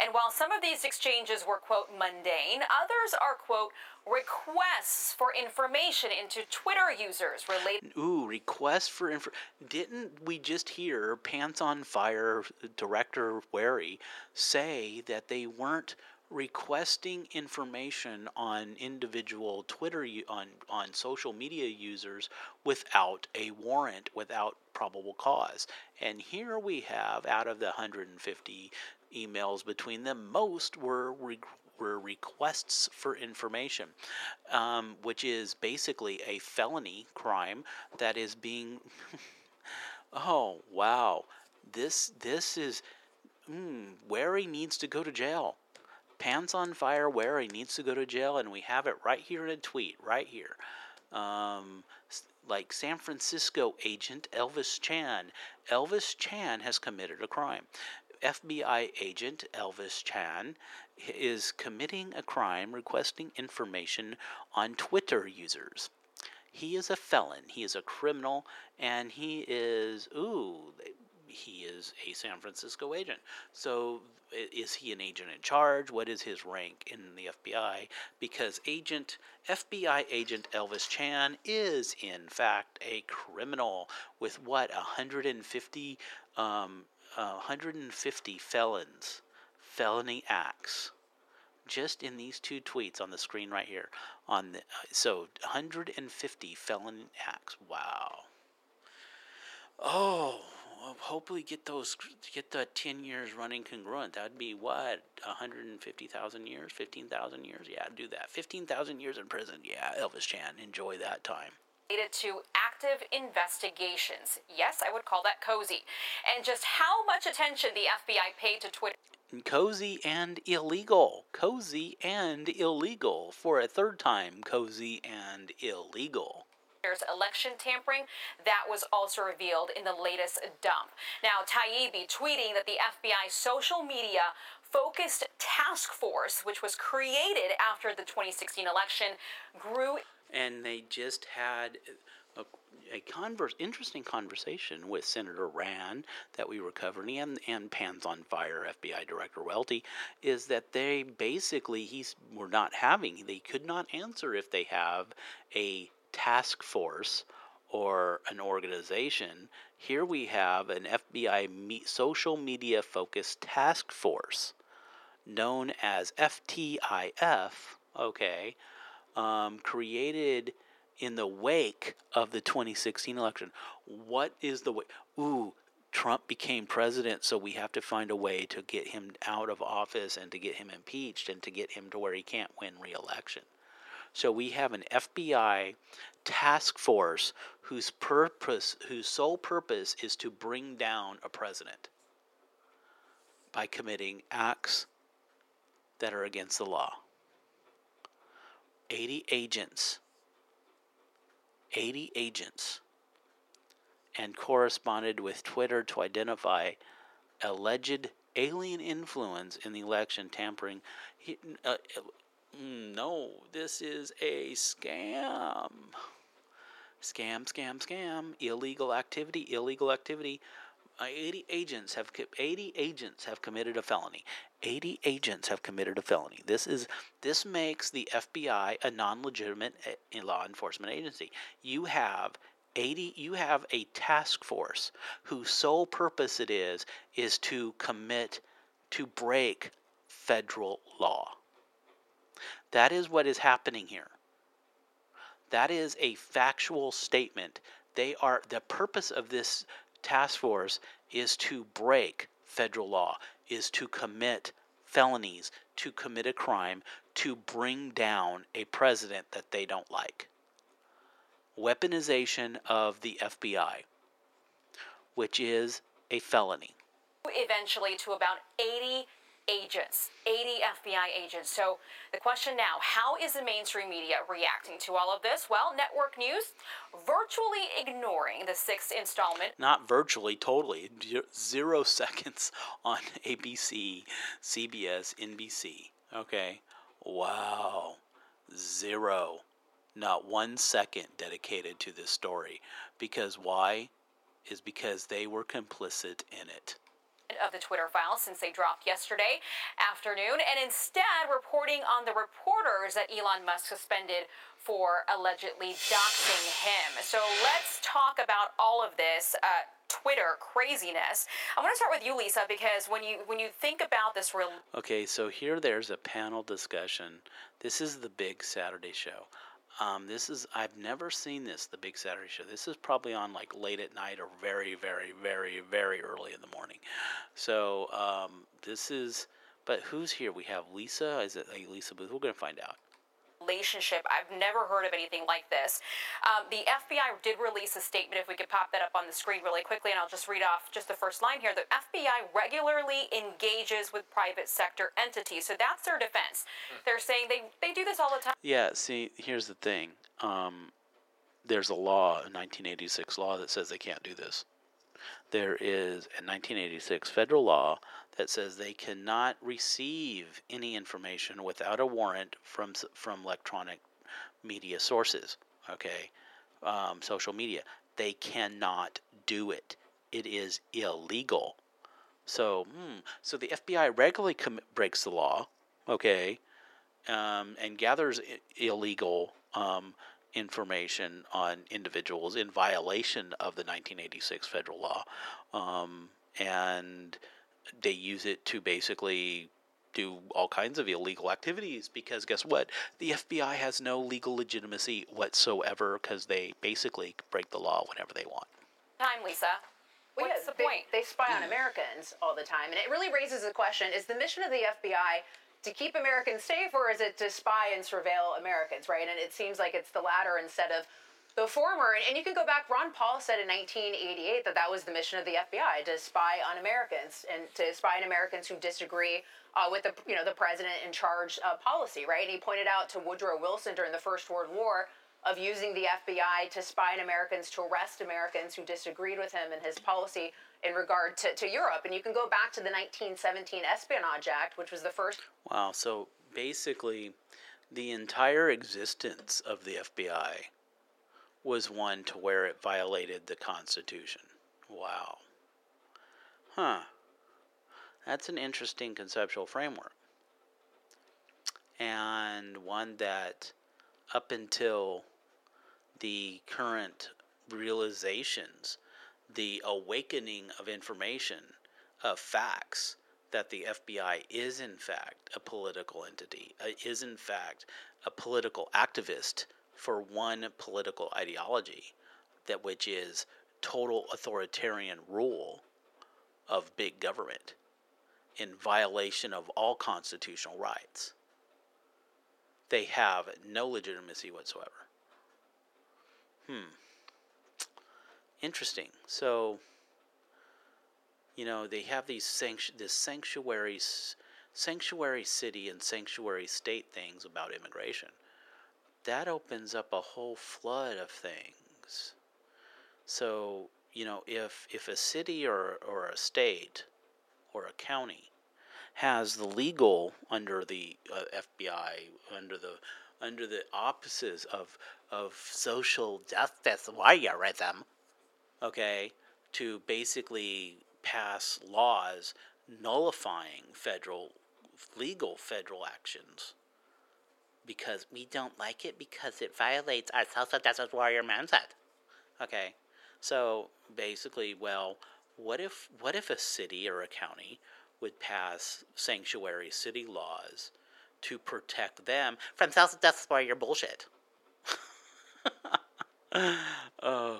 And while some of these exchanges were, quote, mundane, others are, quote, requests for information into Twitter users related. Ooh, requests for info. Didn't we just hear Pants on Fire director Wray say that they weren't requesting information on individual Twitter on on social media users without a warrant, without probable cause. And here we have out of the 150 emails between them, most were re- were requests for information, um, which is basically a felony crime that is being. oh wow, this this is. Mm, Wray needs to go to jail. Pants on Fire where he needs to go to jail, and we have it right here in a tweet, right here. Um, like San Francisco agent Elvis Chan. Elvis Chan has committed a crime. FBI agent Elvis Chan is committing a crime requesting information on Twitter users. He is a felon, he is a criminal, and he is, ooh, he is a San Francisco agent. So is he an agent in charge? What is his rank in the FBI? Because agent FBI agent Elvis Chan is in fact a criminal with what 150 um, uh, 150 felons, felony acts. Just in these two tweets on the screen right here, on the so 150 felon acts. Wow. Oh, hopefully get those get the 10 years running congruent. That'd be what 150000 years 15000 years? Yeah do that. 15000 years in prison. Yeah elvis chan enjoy that time. Related to active investigations. Yes i would call that cozy. And just how much attention the fbi paid to twitter. Cozy and illegal. Cozy and illegal. For a third time cozy and illegal there's election tampering. That was also revealed in the latest dump. Now, Taibbi tweeting that the FBI social media focused task force, which was created after the 2016 election, grew. And they just had a, a converse, interesting conversation with Senator Rand that we were covering, and, and Pants on Fire FBI Director Welty, is that they basically he's were not having. They could not answer if they have a task force or an organization. Here we have an FBI me- social media focused task force known as FTIF, okay, um, created in the wake of the 2016 election. What is the way? Ooh, Trump became president, so we have to find a way to get him out of office and to get him impeached and to get him to where he can't win re election. So we have an FBI task force whose purpose, whose sole purpose is to bring down a president by committing acts that are against the law. 80 agents, 80 agents, and corresponded with Twitter to identify alleged alien influence in the election tampering. He, uh, no, this is a scam. Scam, scam, scam. Illegal activity, illegal activity. Uh, 80 agents have 80 agents have committed a felony. 80 agents have committed a felony. This is this makes the FBI a non-legitimate eh, law enforcement agency. You have 80 you have a task force whose sole purpose it is is to commit to break federal law. That is what is happening here. That is a factual statement. They are the purpose of this task force is to break federal law, is to commit felonies, to commit a crime, to bring down a president that they don't like. Weaponization of the FBI, which is a felony. Eventually, to about 80 agents, 80 FBI agents. So the question now, how is the mainstream media reacting to all of this? Well, network news virtually ignoring the sixth installment. Not virtually, totally. Zero seconds on ABC, CBS, NBC. Okay. Wow. Zero. Not one second dedicated to this story. Because why? Is because they were complicit in it of the Twitter files since they dropped yesterday afternoon, and instead reporting on the reporters that Elon Musk suspended for allegedly doxing him. So let's talk about all of this. Uh, Twitter craziness. I want to start with you, Lisa, because when you when you think about this real. Okay, so here there's a panel discussion. This is the big Saturday show. Um, this is I've never seen this the Big Saturday Show. This is probably on like late at night or very very very very early in the morning. So um, this is. But who's here? We have Lisa. Is it Lisa Boothe? We're gonna find out relationship. I've never heard of anything like this. Um, the FBI did release a statement. If we could pop that up on the screen really quickly, and I'll just read off just the first line here. The FBI regularly engages with private sector entities, so that's their defense. Hmm. They're saying they they do this all the time. Yeah. See, here's the thing. Um, there's a law, a 1986 law that says they can't do this. There is a 1986 federal law that says they cannot receive any information without a warrant from from electronic media sources. Okay, um, social media. They cannot do it. It is illegal. So, hmm, so the FBI regularly com- breaks the law. Okay, um, and gathers I- illegal um, information on individuals in violation of the 1986 federal law, um, and they use it to basically do all kinds of illegal activities because guess what? The FBI has no legal legitimacy whatsoever because they basically break the law whenever they want. Time, Lisa. What's yeah, the they, point? They spy on mm. Americans all the time, and it really raises the question: Is the mission of the FBI to keep Americans safe, or is it to spy and surveil Americans? Right? And it seems like it's the latter instead of the former, and you can go back, Ron Paul said in 1988 that that was the mission of the FBI to spy on Americans and to spy on Americans who disagree uh, with the you know the president in charge uh, policy, right? And he pointed out to Woodrow Wilson during the First World War of using the FBI to spy on Americans to arrest Americans who disagreed with him and his policy in regard to, to Europe. And you can go back to the 1917 Espionage Act, which was the first. Wow. So basically, the entire existence of the FBI was one to where it violated the Constitution. Wow. Huh. That's an interesting conceptual framework. And one that, up until the current realizations, the awakening of information, of facts, that the FBI is in fact a political entity, uh, is in fact a political activist for one political ideology, that which is total authoritarian rule of big government in violation of all constitutional rights. They have no legitimacy whatsoever. Hmm. Interesting. So, you know, they have these sanct- this sanctuary, sanctuary city and sanctuary state things about immigration that opens up a whole flood of things. So, you know, if if a city or, or a state or a county has the legal under the uh, FBI under the under the offices of of social justice voyeurism, okay, to basically pass laws nullifying federal legal federal actions because we don't like it because it violates our social justice warrior mindset. Okay, so basically, well, what if what if a city or a county would pass sanctuary city laws to protect them from social justice warrior bullshit? oh,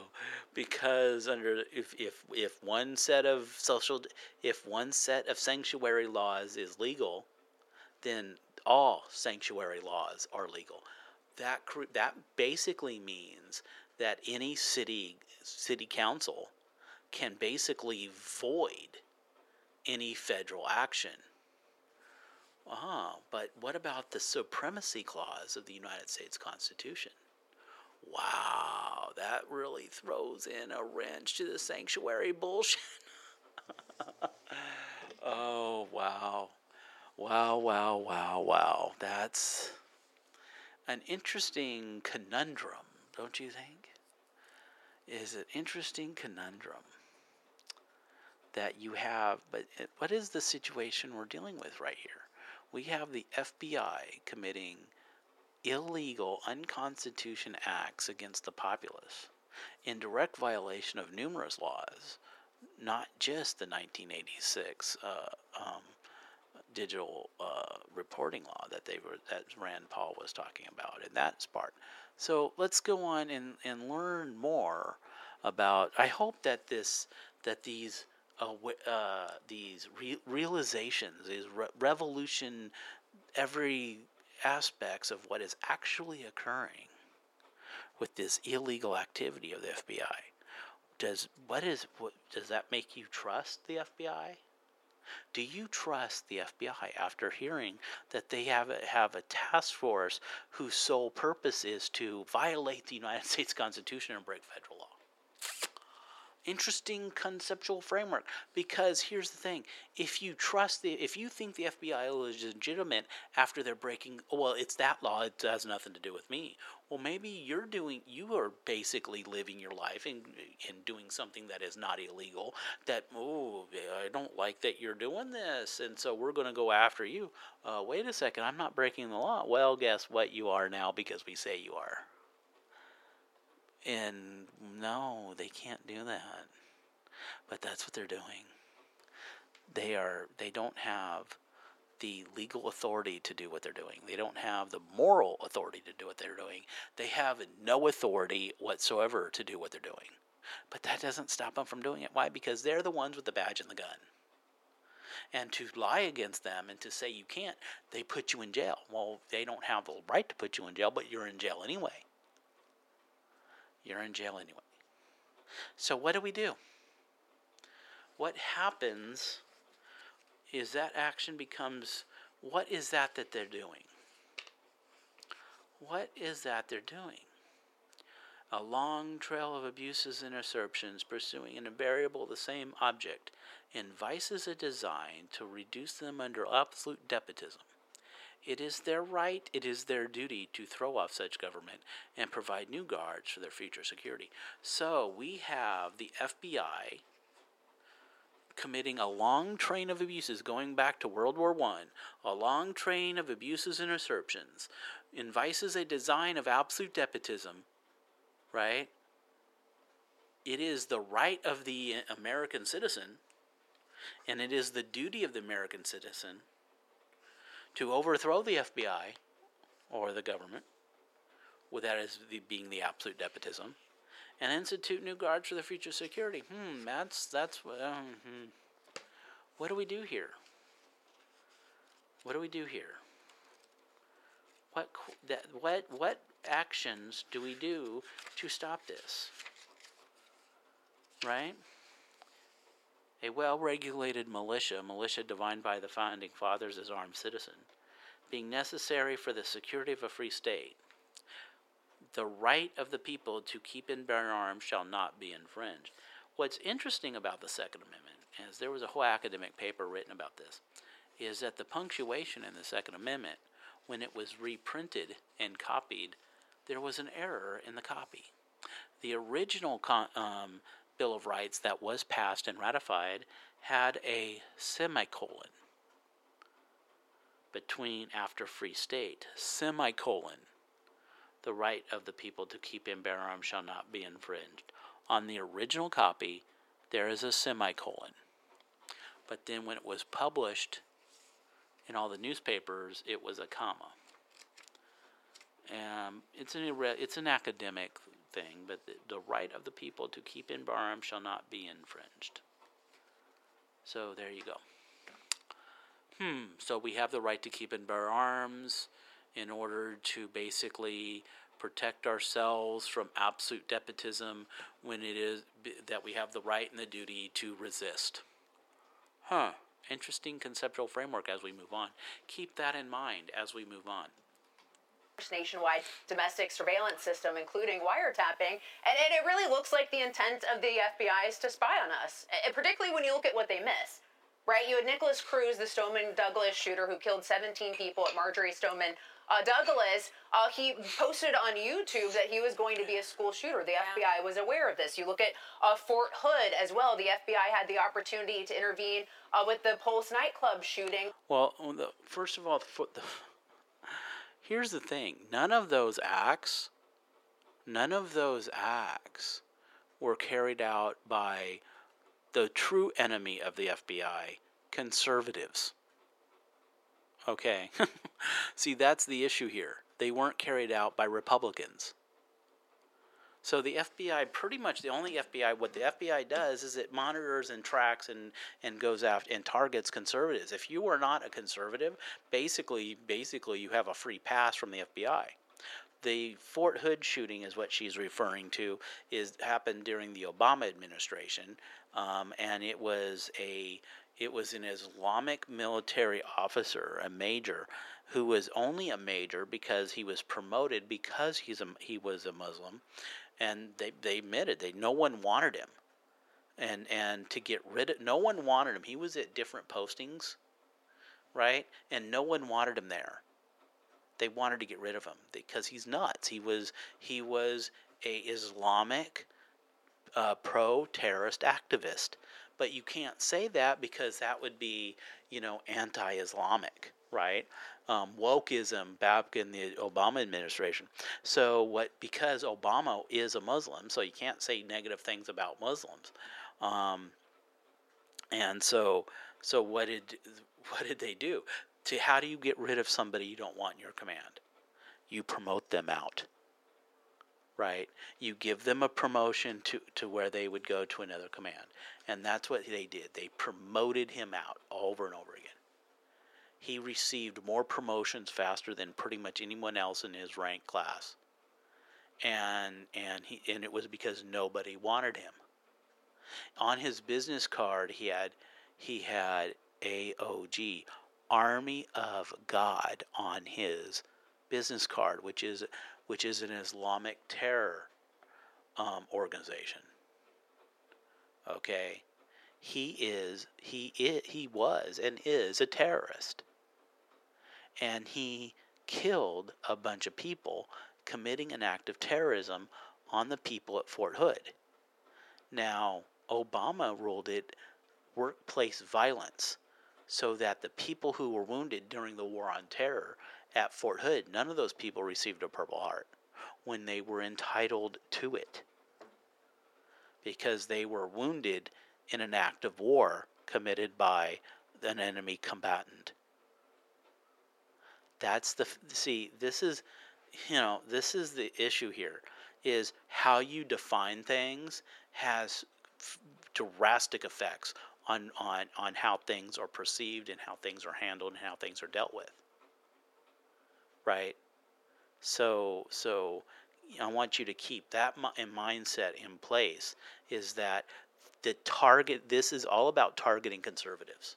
because under if if if one set of social if one set of sanctuary laws is legal, then all sanctuary laws are legal. That that basically means that any city city council can basically void any federal action Ah, but what about the supremacy clause of the United States Constitution? Wow, that really throws in a wrench to the sanctuary bullshit. oh, wow. Wow, wow, wow, wow. That's an interesting conundrum, don't you think? Is an interesting conundrum that you have, but it, what is the situation we're dealing with right here? We have the FBI committing illegal, unconstitutional acts against the populace in direct violation of numerous laws, not just the 1986 uh, um, digital uh, reporting law that they were that Rand Paul was talking about, and that's part. So let's go on and, and learn more about. I hope that this that these uh, uh, these re- realizations, these re- revolution, every aspects of what is actually occurring with this illegal activity of the FBI. Does what is what does that make you trust the FBI? Do you trust the FBI after hearing that they have a, have a task force whose sole purpose is to violate the United States Constitution and break federal law? Interesting conceptual framework. Because here's the thing if you trust the if you think the FBI is legitimate after they're breaking well it's that law it has nothing to do with me. Well maybe you're doing you are basically living your life and and doing something that is not illegal that oh I don't like that you're doing this and so we're going to go after you. Uh, wait a second I'm not breaking the law. Well guess what you are now because we say you are and no, they can't do that. But that's what they're doing. They are they don't have the legal authority to do what they're doing. They don't have the moral authority to do what they're doing. They have no authority whatsoever to do what they're doing. But that doesn't stop them from doing it. Why? Because they're the ones with the badge and the gun. And to lie against them and to say you can't, they put you in jail. Well, they don't have the right to put you in jail, but you're in jail anyway you're in jail anyway. So, what do we do? What happens is that action becomes what is that that they're doing? What is that they're doing? A long trail of abuses and usurpations pursuing an invariable the same object, in vices a design to reduce them under absolute despotism it is their right, it is their duty to throw off such government and provide new guards for their future security. So we have the FBI committing a long train of abuses going back to World War I, a long train of abuses and usurpations, in vices a design of absolute despotism, right? It is the right of the American citizen, and it is the duty of the American citizen to overthrow the FBI or the government, with that as the, being the absolute despotism, and institute new guards for the future security. Hmm, that's that's what. Um, hmm. What do we do here? What do we do here? What that what what actions do we do to stop this? Right? A well regulated militia, militia defined by the founding fathers as armed citizen, being necessary for the security of a free state. The right of the people to keep and bear arms shall not be infringed. What's interesting about the Second Amendment, is there was a whole academic paper written about this, is that the punctuation in the Second Amendment, when it was reprinted and copied, there was an error in the copy. The original con- um, Bill of Rights that was passed and ratified had a semicolon between after free state, semicolon, the right of the people to keep and bear arms shall not be infringed. On the original copy, there is a semicolon. But then when it was published in all the newspapers, it was a comma. Um, it's an it's an academic thing, but the, the right of the people to keep bear arms shall not be infringed. So there you go. Hmm, so we have the right to keep and bear arms in order to basically protect ourselves from absolute despotism when it is that we have the right and the duty to resist. Huh, interesting conceptual framework as we move on. Keep that in mind as we move on nationwide domestic surveillance system, including wiretapping. And, and, it really looks like the intent of the FBI is to spy on us, and particularly when you look at what they miss. Right? You had Nikolas Cruz, the Stoneman Douglas shooter who killed 17 people at Marjory Stoneman uh, Douglas, uh, he posted on YouTube that he was going to be a school shooter. The FBI was aware of this. You look at uh, Fort Hood as well. The FBI had the opportunity to intervene uh, with the Pulse nightclub shooting. Well, first of all, the, the, here's the thing none of those acts, none of those acts were carried out by the true enemy of the FBI, conservatives. Okay. See, that's the issue here. They weren't carried out by Republicans. So the FBI, pretty much the only FBI, what the FBI does is it monitors and tracks and, and goes after and targets conservatives. If you are not a conservative, basically, basically you have a free pass from the FBI. The Fort Hood shooting is what she's referring to. Is happened during the Obama administration, um, and it was a it was an Islamic military officer, a major, who was only a major because he was promoted because he's a, he was a Muslim, and they they admitted they no one wanted him, and and to get rid of no one wanted him. He was at different postings, right, and no one wanted him there. They wanted to get rid of him because he's nuts. He was he was a Islamic uh, pro terrorist activist but you can't say that because that would be, you know, anti-Islamic, right? Um, wokeism back in the Obama administration. So what? Because Obama is a Muslim, so you can't say negative things about Muslims. Um, and so, so what did what did they do? To how do you get rid of somebody you don't want in your command? You promote them out right? You give them a promotion to, to where they would go to another command. And that's what they did. They promoted him out over and over again. He received more promotions faster than pretty much anyone else in his rank class. And and he and it was because nobody wanted him. On his business card he had he had AOG, Army of God on his business card, which is which is an Islamic terror um, organization. Okay, he is he is, he was and is a terrorist, and he killed a bunch of people committing an act of terrorism on the people at Fort Hood. Now, Obama ruled it workplace violence so that the people who were wounded during the war on terror at Fort Hood, none of those people received a Purple Heart when they were entitled to it because they were wounded in an act of war committed by an enemy combatant. That's the see this is you know this is the issue here is how you define things has f- drastic effects on, on on how things are perceived and how things are handled and how things are dealt with right? So, so I want you to keep that in mindset in place. Is that the target? This is all about targeting conservatives,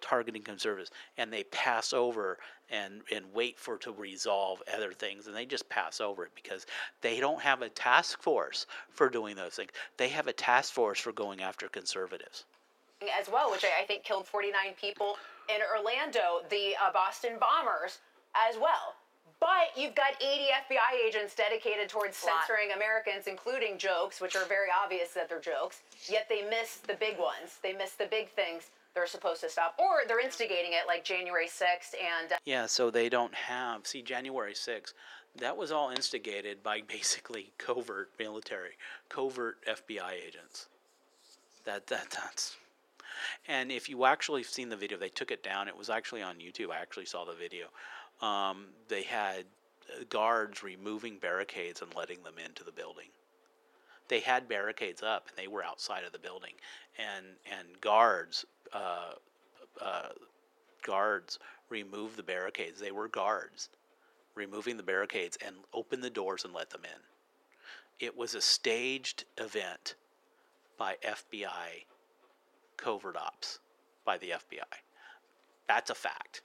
targeting conservatives, and they pass over and and wait for to resolve other things, and they just pass over it because they don't have a task force for doing those things. They have a task force for going after conservatives as well, which I think killed 49 people in Orlando. The uh, Boston bombers as well. But you've got 80 FBI agents dedicated towards censoring Americans, including jokes, which are very obvious that they're jokes, yet they miss the big ones. They miss the big things they're supposed to stop. Or they're instigating it, like January 6th and. Uh, yeah, so they don't have. See, January 6th, that was all instigated by basically covert military, covert FBI agents. That, that That's. And if you actually seen the video, they took it down. It was actually on YouTube. I actually saw the video um, they had uh, guards removing barricades and letting them into the building. They had barricades up and they were outside of the building, and and guards uh, uh, guards removed the barricades. They were guards removing the barricades and opened the doors and let them in. It was a staged event by FBI covert ops by the FBI. That's a fact.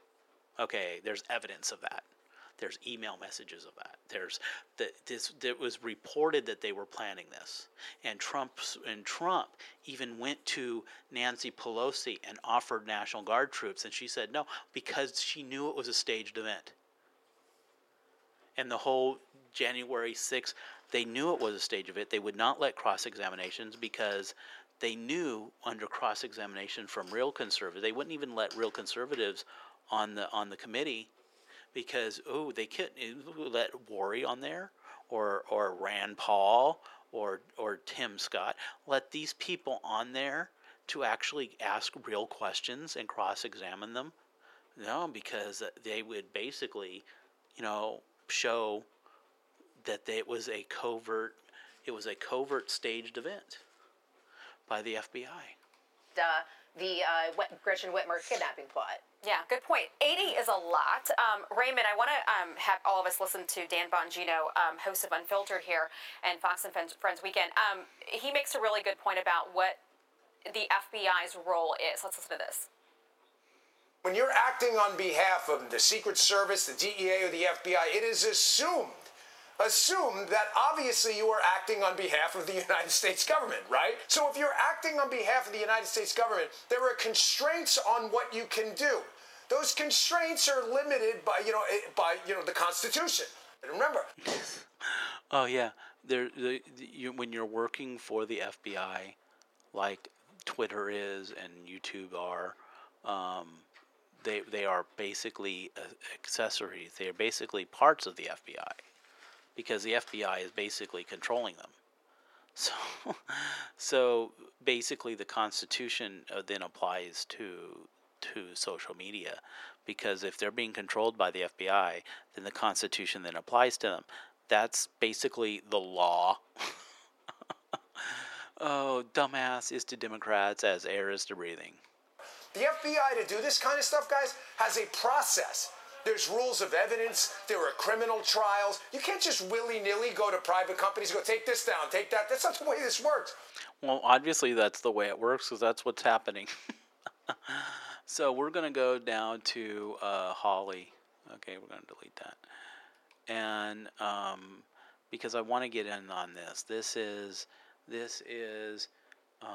Okay, there's evidence of that. There's email messages of that. There's that this it was reported that they were planning this, and Trump and Trump even went to Nancy Pelosi and offered National Guard troops, and she said no because she knew it was a staged event. And the whole January 6th, they knew it was a stage of it. They would not let cross examinations because they knew under cross examination from real conservatives, they wouldn't even let real conservatives on the on the committee because oh they couldn't let Worry on there or or Rand Paul or or Tim Scott. Let these people on there to actually ask real questions and cross examine them. No because they would basically you know show that they, it was a covert it was a covert staged event by the FBI Uh, the uh, Gretchen Whitmer kidnapping plot. Yeah, good point. 80 is a lot. Um, Raymond, I want to um, have all of us listen to Dan Bongino, um, host of Unfiltered here and Fox and Friends, Friends Weekend. Um, he makes a really good point about what the FBI's role is. Let's listen to this. When you're acting on behalf of the Secret Service, the DEA, or the FBI, it is assumed, assumed that obviously you are acting on behalf of the United States government, right? So if you're acting on behalf of the United States government, there are constraints on what you can do. Those constraints are limited by, you know, eh, by you know the Constitution. And remember, Oh yeah, there. The, the, you, when you're working for the FBI, like Twitter is and YouTube are, um, they they are basically accessories. They are basically parts of the FBI, because the FBI is basically controlling them. So, so basically, the Constitution uh, then applies to to social media, because if they're being controlled by the FBI, then the Constitution then applies to them. That's basically the law. oh, dumbass is to Democrats as air is to breathing. the FBI to do this kind of stuff, guys, has a process. There's rules of evidence. There are criminal trials. You can't just willy nilly go to private companies go take this down, take that. That's not the way this works. Well, obviously that's the way it works because that's what's happening. so we're gonna go down to uh, Hawley. Okay, we're gonna delete that, and um, because I want to get in on this. This is this is um,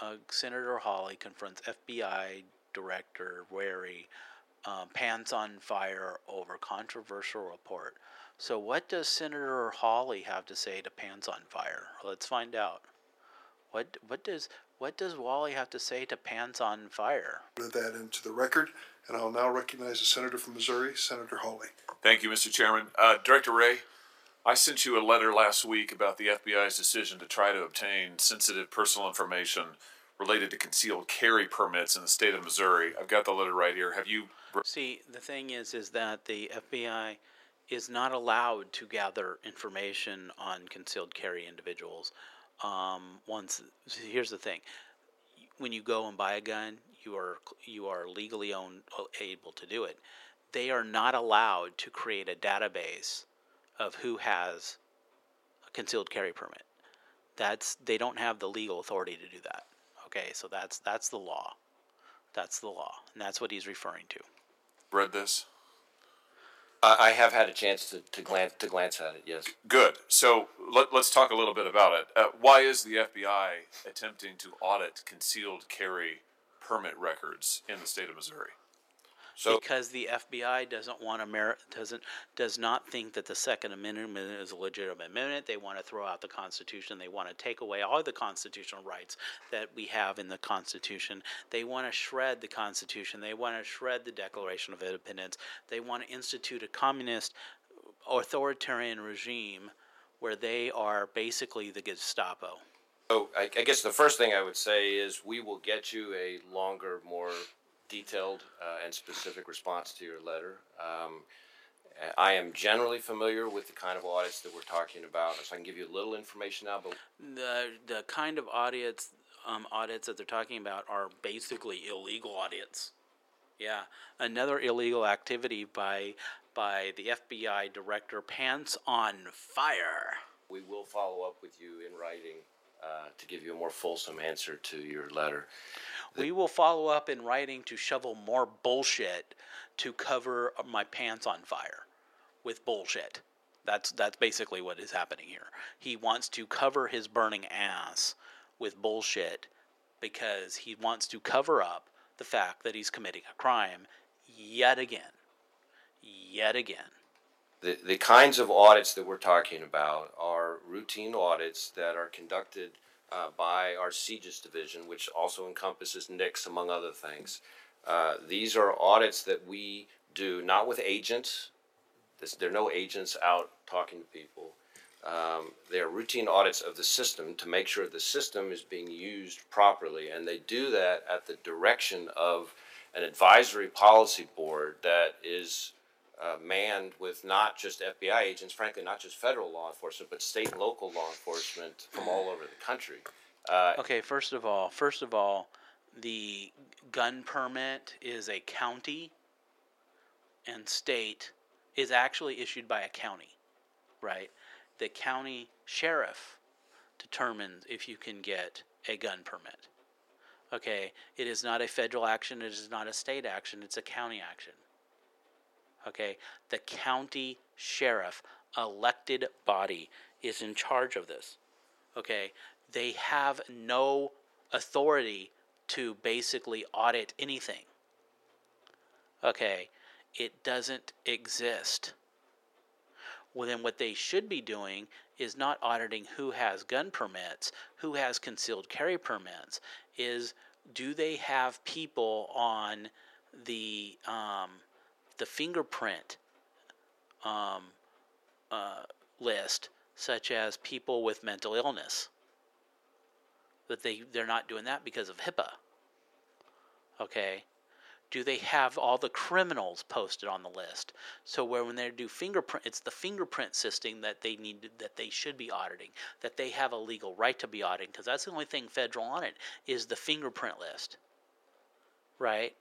uh, Senator Hawley confronts FBI Director Wray um, pants on fire over controversial report. So, what does Senator Hawley have to say to pants on fire? Let's find out. What what does what does Hawley have to say to pants on fire? Put that into the record, and I'll now recognize the senator from Missouri, Senator Hawley. Thank you, Mr. Chairman. Uh, Director Wray, I sent you a letter last week about the FBI's decision to try to obtain sensitive personal information related to concealed carry permits in the state of Missouri. I've got the letter right here. Have you? See, the thing is, is that the FBI is not allowed to gather information on concealed carry individuals. Um, once here's the thing: when you go and buy a gun, you are you are legally owned, able to do it. They are not allowed to create a database of who has a concealed carry permit. That's they don't have the legal authority to do that. Okay, so that's that's the law. That's the law, and that's what he's referring to. Read this? I, I have had a chance to, to glance to glance at it. Yes. Good. So let, let's talk a little bit about it. Uh, why is the FBI attempting to audit concealed carry permit records in the state of Missouri? So because the FBI doesn't want Ameri- doesn't does not think that the Second Amendment is a legitimate amendment. They want to throw out the Constitution. They want to take away all the constitutional rights that we have in the Constitution. They want to shred the Constitution. They want to shred the Declaration of Independence. They want to institute a communist authoritarian regime where they are basically the Gestapo. So I, I guess the first thing I would say is we will get you a longer, more detailed uh, and specific response to your letter. Um, I am generally familiar with the kind of audits that we're talking about, so I can give you a little information now. But the the kind of audits um, audits that they're talking about are basically illegal audits. Yeah, another illegal activity by by the FBI director, pants on fire. we will follow up with you in writing uh, to give you a more fulsome answer to your letter. We will follow up in writing to shovel more bullshit to cover my pants on fire with bullshit. That's that's basically what is happening here. He wants to cover his burning ass with bullshit because he wants to cover up the fact that he's committing a crime yet again. Yet again. The, the kinds of audits that we're talking about are routine audits that are conducted uh, by our CJIS division, which also encompasses NICS, among other things. Uh, these are audits that we do not with agents. This, there are no agents out talking to people. Um, they are routine audits of the system to make sure the system is being used properly, and they do that at the direction of an advisory policy board that is uh, manned with not just FBI agents, frankly, not just federal law enforcement, but state and local law enforcement from all over the country. Uh, Okay, first of all, first of all, the gun permit is a county and state is actually issued by a county, right? The county sheriff determines if you can get a gun permit. Okay, it is not a federal action, it is not a state action, it's a county action. Okay, the county sheriff, elected body, is in charge of this. Okay, they have no authority to basically audit anything. Okay, it doesn't exist. Well, then what they should be doing is not auditing who has gun permits, who has concealed carry permits, is do they have people on the um, the fingerprint um, uh, list, such as people with mental illness? That they they're not doing that because of HIPAA. Okay, do they have all the criminals posted on the list? So where when they do fingerprint, it's the fingerprint system that they need that they should be auditing, that they have a legal right to be auditing, because that's the only thing federal on it is the fingerprint list, right?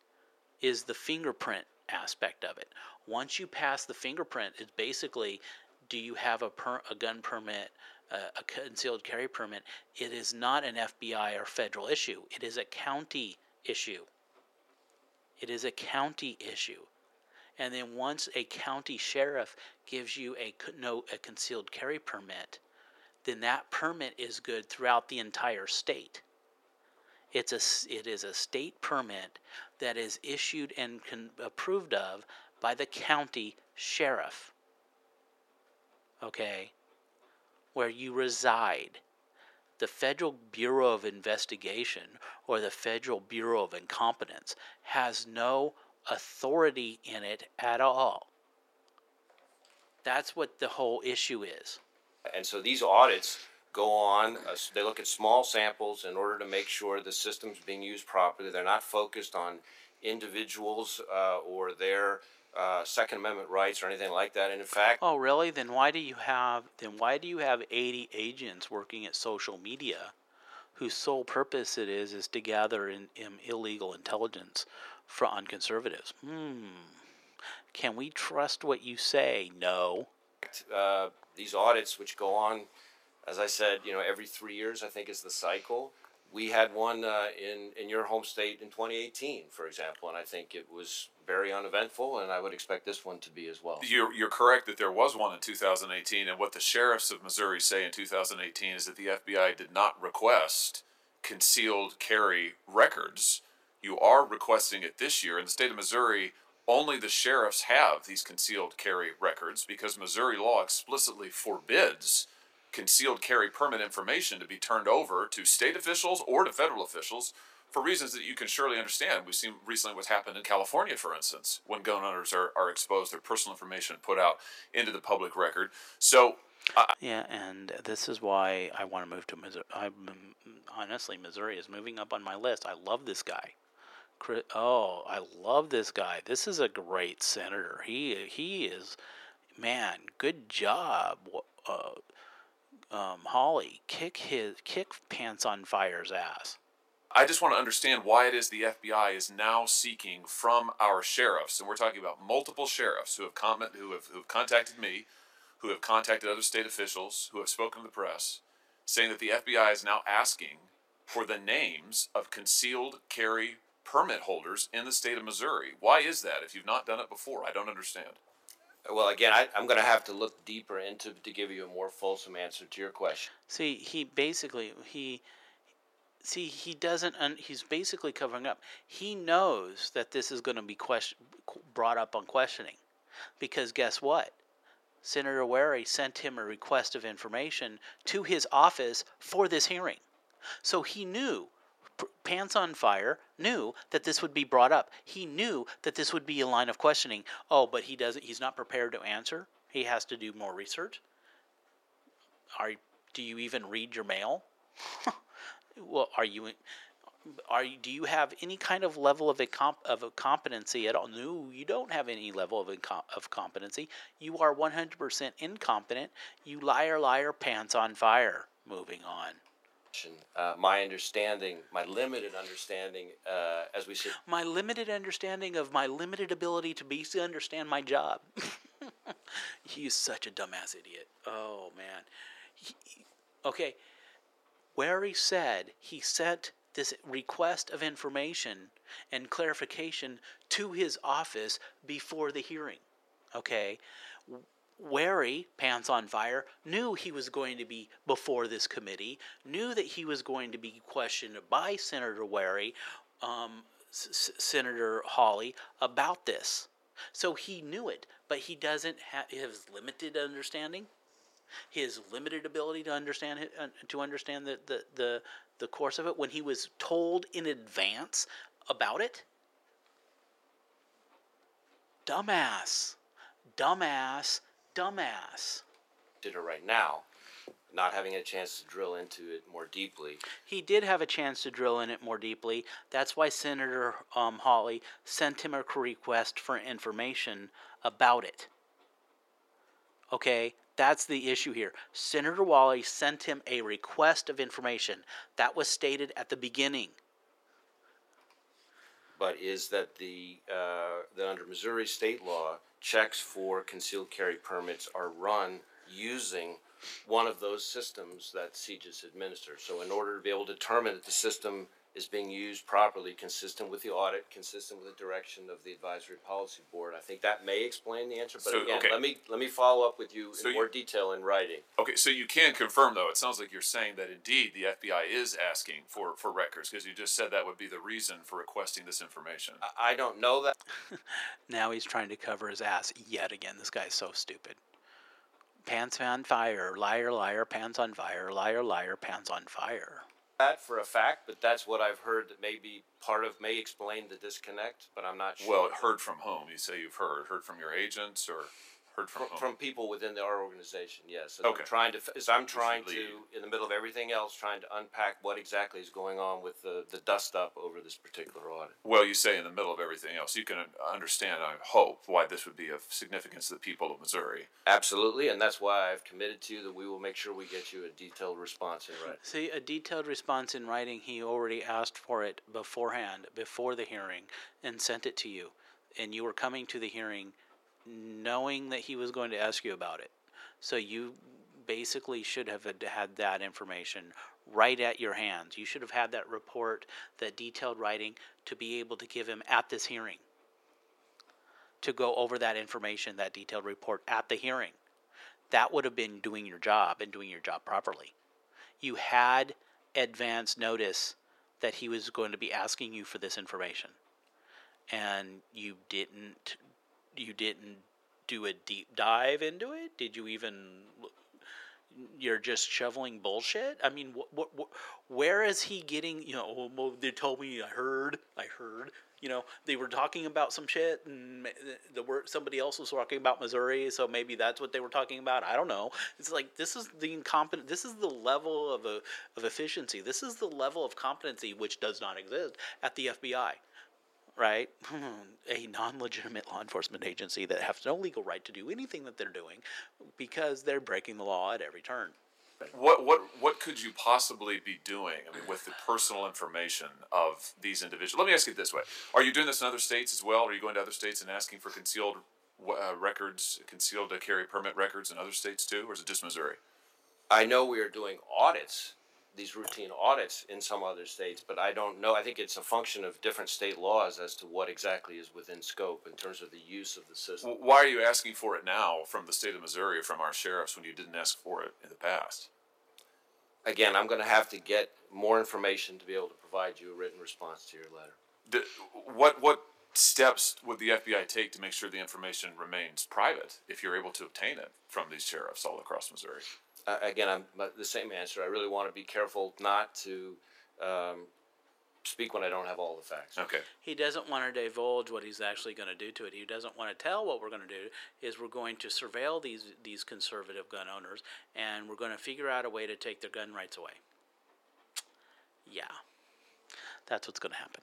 Is the fingerprint aspect of it. Once you pass the fingerprint, it's basically, do you have a per, a gun permit? Uh, a concealed carry permit, it is not an FBI or federal issue. It is a county issue. It is a county issue. And then once a county sheriff gives you a no a concealed carry permit, then that permit is good throughout the entire state. It's a it is a state permit that is issued and con- approved of by the county sheriff. Okay, where you reside. The Federal Bureau of Investigation or the Federal Bureau of Incompetence has no authority in it at all. That's what the whole issue is. And so these audits go on, uh, they look at small samples in order to make sure the system's being used properly. They're not focused on individuals uh, or their uh, Second Amendment rights or anything like that. And in fact, Oh, really? Then why do you have then why do you have 80 agents working at social media whose sole purpose it is is to gather in, in illegal intelligence for on conservatives? Hmm. Can we trust what you say? No. uh, these audits, which go on, as I said, you know, every three years, I think is the cycle. We had one uh, in in your home state in 2018, for example, and I think it was very uneventful, and I would expect this one to be as well. You're, you're correct that there was one in 2018, and what the sheriffs of Missouri say in 2018 is that the FBI did not request concealed carry records. You are requesting it this year. In the state of Missouri, only the sheriffs have these concealed carry records because Missouri law explicitly forbids concealed carry permit information to be turned over to state officials or to federal officials for reasons that you can surely understand. We've seen recently what's happened in California, for instance, when gun owners are, are exposed, their personal information put out into the public record. So, I Yeah, and this is why I want to move to Missouri. I'm honestly Missouri is moving up on my list. I love this guy. Chri- Oh, I love this guy. This is a great senator. He he is, man. Good job, uh, um, Hawley. Kick his kick pants on fire's ass. I just want to understand why it is the FBI is now seeking from our sheriffs, and we're talking about multiple sheriffs who have comment, who have who have contacted me, who have contacted other state officials, who have spoken to the press, saying that the FBI is now asking for the names of concealed carry permit holders in the state of Missouri. Why is that? If you've not done it before, I don't understand. Well, again, I, I'm going to have to look deeper into to give you a more fulsome answer to your question. See, he basically he see he doesn't un, he's basically covering up. He knows that this is going to be question brought up on questioning. Because guess what? Senator Wary sent him a request of information to his office for this hearing. So he knew pants on fire knew that this would be brought up. He knew that this would be a line of questioning. Oh, but he doesn't he's not prepared to answer. He has to do more research. Are do you even read your mail? well, are you are you, do you have any kind of level of a comp, of a competency at all? No, you don't have any level of of competency. You are 100% incompetent. You liar, liar, pants on fire. Moving on. Uh, my understanding, my limited understanding, uh, as we said, my limited understanding of my limited ability to be to understand my job. He's such a dumbass idiot. Oh man. He, okay, where he said he sent this request of information and clarification to his office before the hearing. Okay, Wray, Pants on Fire, knew he was going to be before this committee, knew that he was going to be questioned by Senator Wary, um, Senator Hawley, about this. So he knew it, but he doesn't have his limited understanding, his limited ability to understand uh, to understand the, the, the, the course of it when he was told in advance about it. Dumbass. Dumbass dumbass. Did it right now, not having a chance to drill into it more deeply. He did have a chance to drill in it more deeply. That's why Senator um, Hawley sent him a request for information about it. Okay, that's the issue here. Senator Hawley sent him a request of information. That was stated at the beginning. But is that the uh, that under Missouri state law, checks for concealed carry permits are run using one of those systems that CJIS administers. So in order to be able to determine that the system is being used properly, consistent with the audit, consistent with the direction of the advisory policy board. I think that may explain the answer, but So, again, okay. let me let me follow up with you So in you- more detail in writing. Okay, so you can confirm though. It sounds like you're saying that indeed the FBI is asking for for records because you just said that would be the reason for requesting this information. I, I don't know that. Now he's trying to cover his ass yet again. This guy's so stupid. Pants on fire, liar, liar, pants on fire, liar, liar, pants on fire. That for a fact, but that's what I've heard that maybe part of may explain the disconnect, but I'm not sure. Well, heard from whom? You say you've heard. Heard from your agents or heard from from, from people within the, our organization, yes. As Okay. I'm trying to, as I'm trying to, in the middle of everything else, trying to unpack what exactly is going on with the, the dust up over this particular audit. Well, you say in the middle of everything else. You can uh, understand, I hope, why this would be of significance to the people of Missouri. Absolutely, and that's why I've committed to you that we will make sure we get you a detailed response in writing. See, a detailed response in writing, he already asked for it beforehand, before the hearing, and sent it to you. And you were coming to the hearing knowing that he was going to ask you about it. So you basically should have had- that information right at your hands. You should have had that report, that detailed writing, to be able to give him at this hearing. To go over that information, that detailed report at the hearing. That would have been doing your job and doing your job properly you had advance notice that he was going to be asking you for this information and you didn't you didn't do a deep dive into it? Did you even you're just shoveling bullshit? I mean wh- wh- wh- where is he getting you know oh, well, they told me i heard i heard you know? They were talking about some shit and the word somebody else was talking about missouri so maybe that's what they were talking about i don't know. It's like this is the incompetent this is the level of a, of efficiency this is the level of competency which does not exist at the fbi right a non-legitimate law enforcement agency that has no legal right to do anything that they're doing because they're breaking the law at every turn What what what could you possibly be doing? I mean, with the personal information of these individuals. Let me ask you this way: Are you doing this in other states as well? Are you going to other states and asking for concealed uh, records, concealed uh, carry permit records in other states too, or is it just Missouri? I know we are doing audits, these routine audits in some other states, but I don't know. I think it's a function of different state laws as to what exactly is within scope in terms of the use of the system. Why are you asking for it now from the state of Missouri or from our sheriffs when you didn't ask for it in the past? Again, I'm going to have to get more information to be able to provide you a written response to your letter. The, what what steps would the FBI take to make sure the information remains private if you're able to obtain it from these sheriffs all across Missouri? Uh, again, I'm but the same answer. I really want to be careful not to um, speak when I don't have all the facts. Okay. He doesn't want to divulge what he's actually going to do to it. He doesn't want to tell what we're going to do. Is we're going to surveil these these conservative gun owners, and we're going to figure out a way to take their gun rights away. Yeah, that's what's going to happen.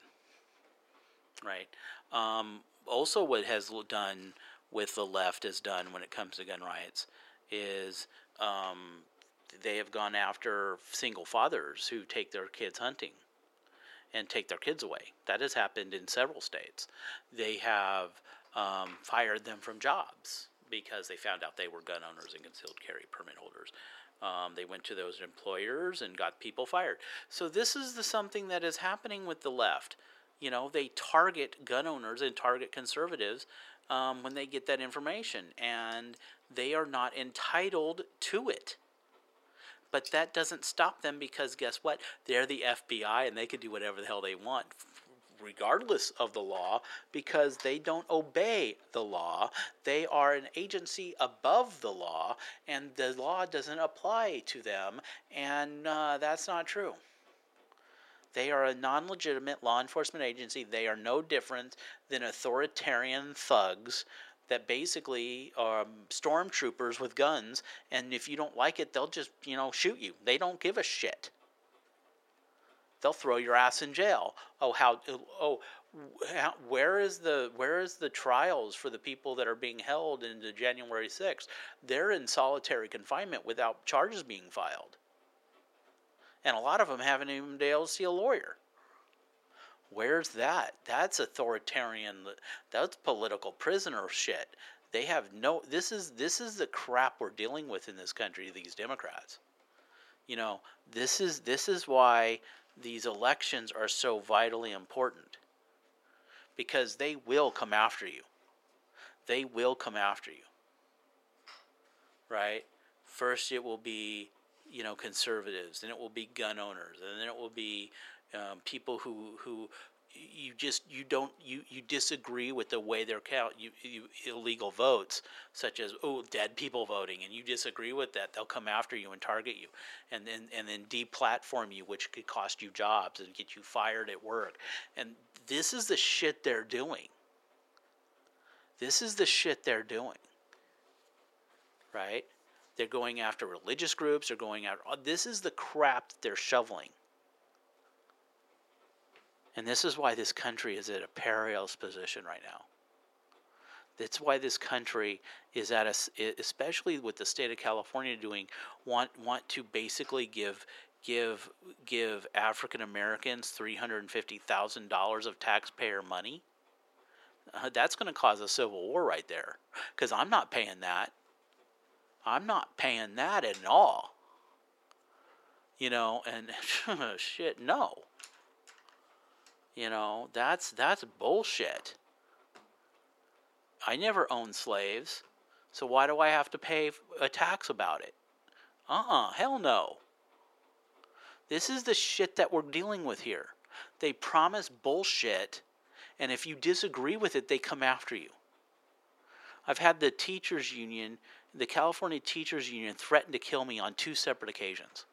Right. Um, also, what has done with the left has done when it comes to gun rights is um, they have gone after single fathers who take their kids hunting and take their kids away. That has happened in several states. They have um, fired them from jobs because they found out they were gun owners and concealed carry permit holders. Um, they went to those employers and got people fired. So this is the something that is happening with the left. You know, they target gun owners and target conservatives um, when they get that information, and they are not entitled to it. But that doesn't stop them because guess what? They're the FBI and they can do whatever the hell they want, regardless of the law, because they don't obey the law. They are an agency above the law, and the law doesn't apply to them, and uh, that's not true. They are a non legitimate law enforcement agency. They are no different than authoritarian thugs that basically are stormtroopers with guns, and if you don't like it, they'll just, you know, shoot you. They don't give a shit. They'll throw your ass in jail. Oh, how, oh, where is the where is the trials for the people that are being held into January 6th? They're in solitary confinement without charges being filed. And a lot of them haven't even been able to see a lawyer. Where's that? That's authoritarian. That's political prisoner shit. They have no. This is this is the crap we're dealing with in this country. These Democrats. You know, this is this is why these elections are so vitally important. Because they will come after you. They will come after you. Right. First, it will be you know conservatives, and it will be gun owners, and then it will be um, people who who you just you don't you you disagree with the way they're count you, you illegal votes such as oh dead people voting and you disagree with that they'll come after you and target you and then and then deplatform you which could cost you jobs and get you fired at work and this is the shit they're doing. This is the shit they're doing. Right they're going after religious groups they're going after this is the crap that they're shoveling and this is why this country is at a perilous position right now. That's why this country is at a, especially with the state of California doing, want want to basically give give give African Americans three hundred and fifty thousand dollars of taxpayer money. Uh, that's going to cause a civil war right there, because I'm not paying that. I'm not paying that at all. You know, and shit, no. You know, that's that's bullshit. I never owned slaves, so why do I have to pay a tax about it? Uh-uh, hell no. This is the shit that we're dealing with here. They promise bullshit, and if you disagree with it, they come after you. I've had the teachers union, the California Teachers Union threatened to kill me on two separate occasions.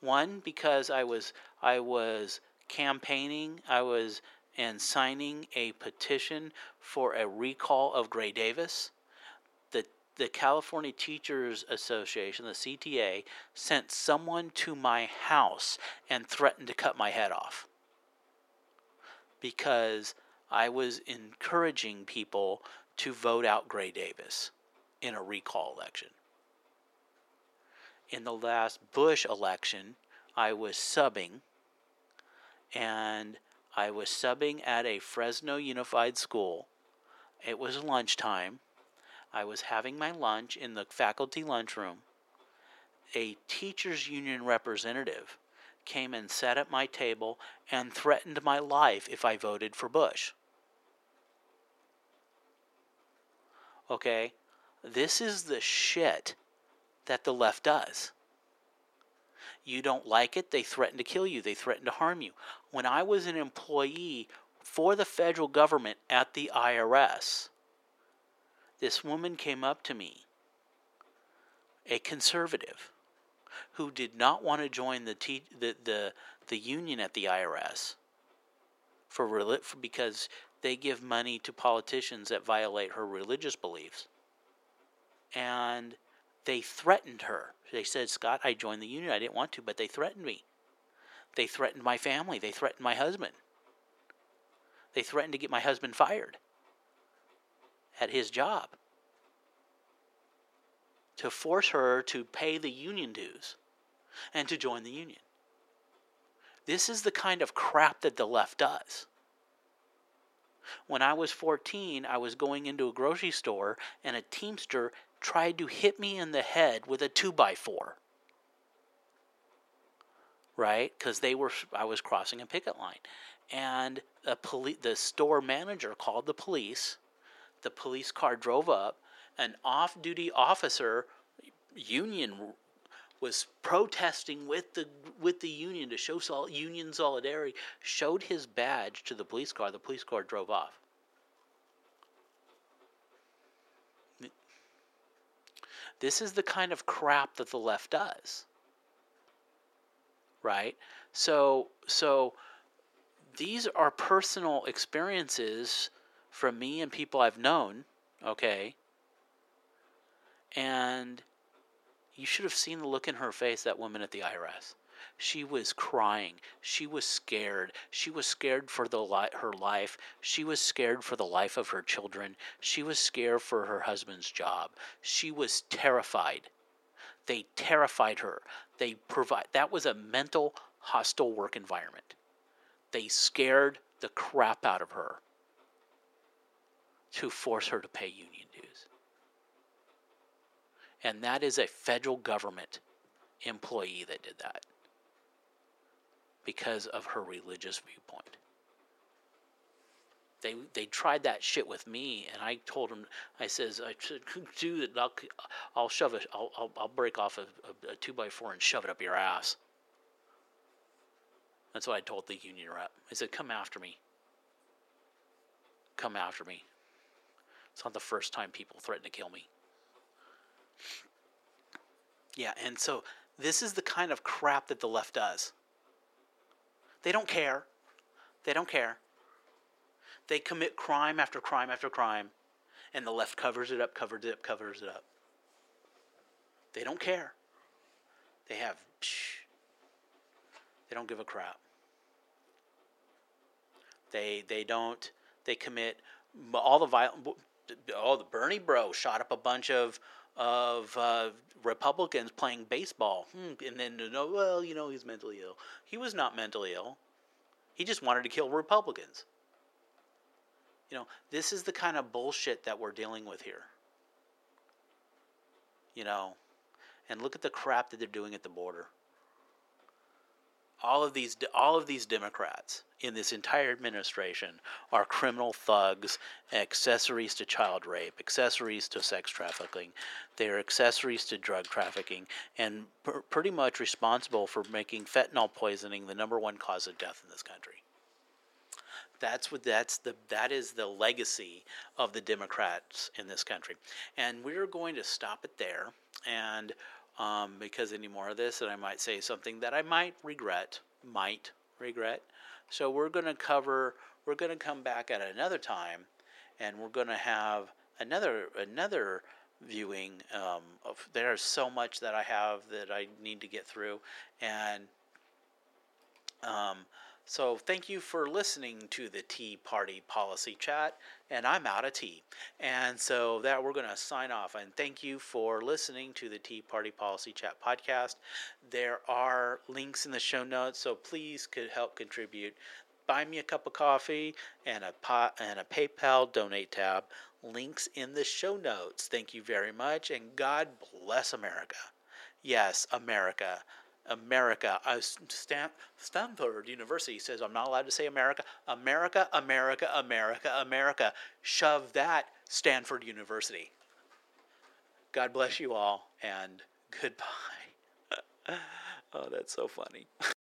One because I was I was campaigning, I was and signing a petition for a recall of Gray Davis. The the California Teachers Association, the CTA, sent someone to my house and threatened to cut my head off because I was encouraging people to vote out Gray Davis in a recall election. In the last Bush election, I was subbing and I was subbing at a Fresno Unified School. It was lunchtime. I was having my lunch in the faculty lunchroom, a teachers union representative came and sat at my table and threatened my life if I voted for Bush. Okay? This is the shit that the left does. You don't like it, they threaten to kill you, they threaten to harm you. When I was an employee for the federal government at the IRS, this woman came up to me, a conservative, who did not want to join the te- the, the the union at the IRS for, for because they give money to politicians that violate her religious beliefs. And they threatened her. They said, Scott, I joined the union. I didn't want to, but they threatened me. They threatened my family. They threatened my husband. They threatened to get my husband fired at his job to force her to pay the union dues and to join the union. This is the kind of crap that the left does. When I was 14, I was going into a grocery store and a Teamster tried to hit me in the head with a 2 by 4 Right? Because they were, I was crossing a picket line. And a poli- the store manager called the police. The police car drove up. An off duty officer, union was protesting with the with the union to show sol- union solidarity showed his badge to the police car the police car drove off this is the kind of crap that the left does right so so these are personal experiences from me and people I've known okay and you should have seen the look in her face, that woman at the IRS. She was crying. She was scared. She was scared for the li- her life. She was scared for the life of her children. She was scared for her husband's job. She was terrified. They terrified her. They provide that was a mental hostile work environment. They scared the crap out of her to force her to pay union dues and that is a federal government employee that did that because of her religious viewpoint. They they tried that shit with me, and I told them, I says, I said, it. I'll, I'll shove it. I'll, I'll, I'll break off a, a, a two by four and shove it up your ass. That's what I told the union rep. I said, come after me. Come after me. It's not the first time people threaten to kill me. Yeah, and so this is the kind of crap that the left does. They don't care. They don't care. They commit crime after crime after crime, and the left covers it up, covers it up, covers it up. They don't care. They have, psh, they don't give a crap. They they don't. They commit all the violent. Oh, the Bernie bro shot up a bunch of of uh, Republicans playing baseball, hmm, and then no, well, you know, he's mentally ill. He was not mentally ill. He just wanted to kill Republicans. You know, this is the kind of bullshit that we're dealing with here. You know, and look at the crap that they're doing at the border all of these all of these Democrats in this entire administration are criminal thugs, accessories to child rape, accessories to sex trafficking. They are accessories to drug trafficking, and pr- pretty much responsible for making fentanyl poisoning the number one cause of death in this country. That's what that's the that is the legacy of the Democrats in this country, and we're going to stop it there and um, because any more of this, and I might say something that I might regret, might regret. So we're going to cover. We're going to come back at another time, and we're going to have another another viewing. Um, of, there's so much that I have that I need to get through, and um, so thank you for listening to the Tea Party Policy Chat, and I'm out of tea. And so that we're going to sign off. And thank you for listening to the Tea Party Policy Chat podcast. There are links in the show notes, so please could help contribute. Buy me a cup of coffee and a pot and a PayPal donate tab. Links in the show notes. Thank you very much, and God bless America. Yes, America. America. Uh, Stan- Stanford University says I'm not allowed to say America. America, America, America, America. Shove that, Stanford University. God bless you all, and goodbye. oh, that's so funny.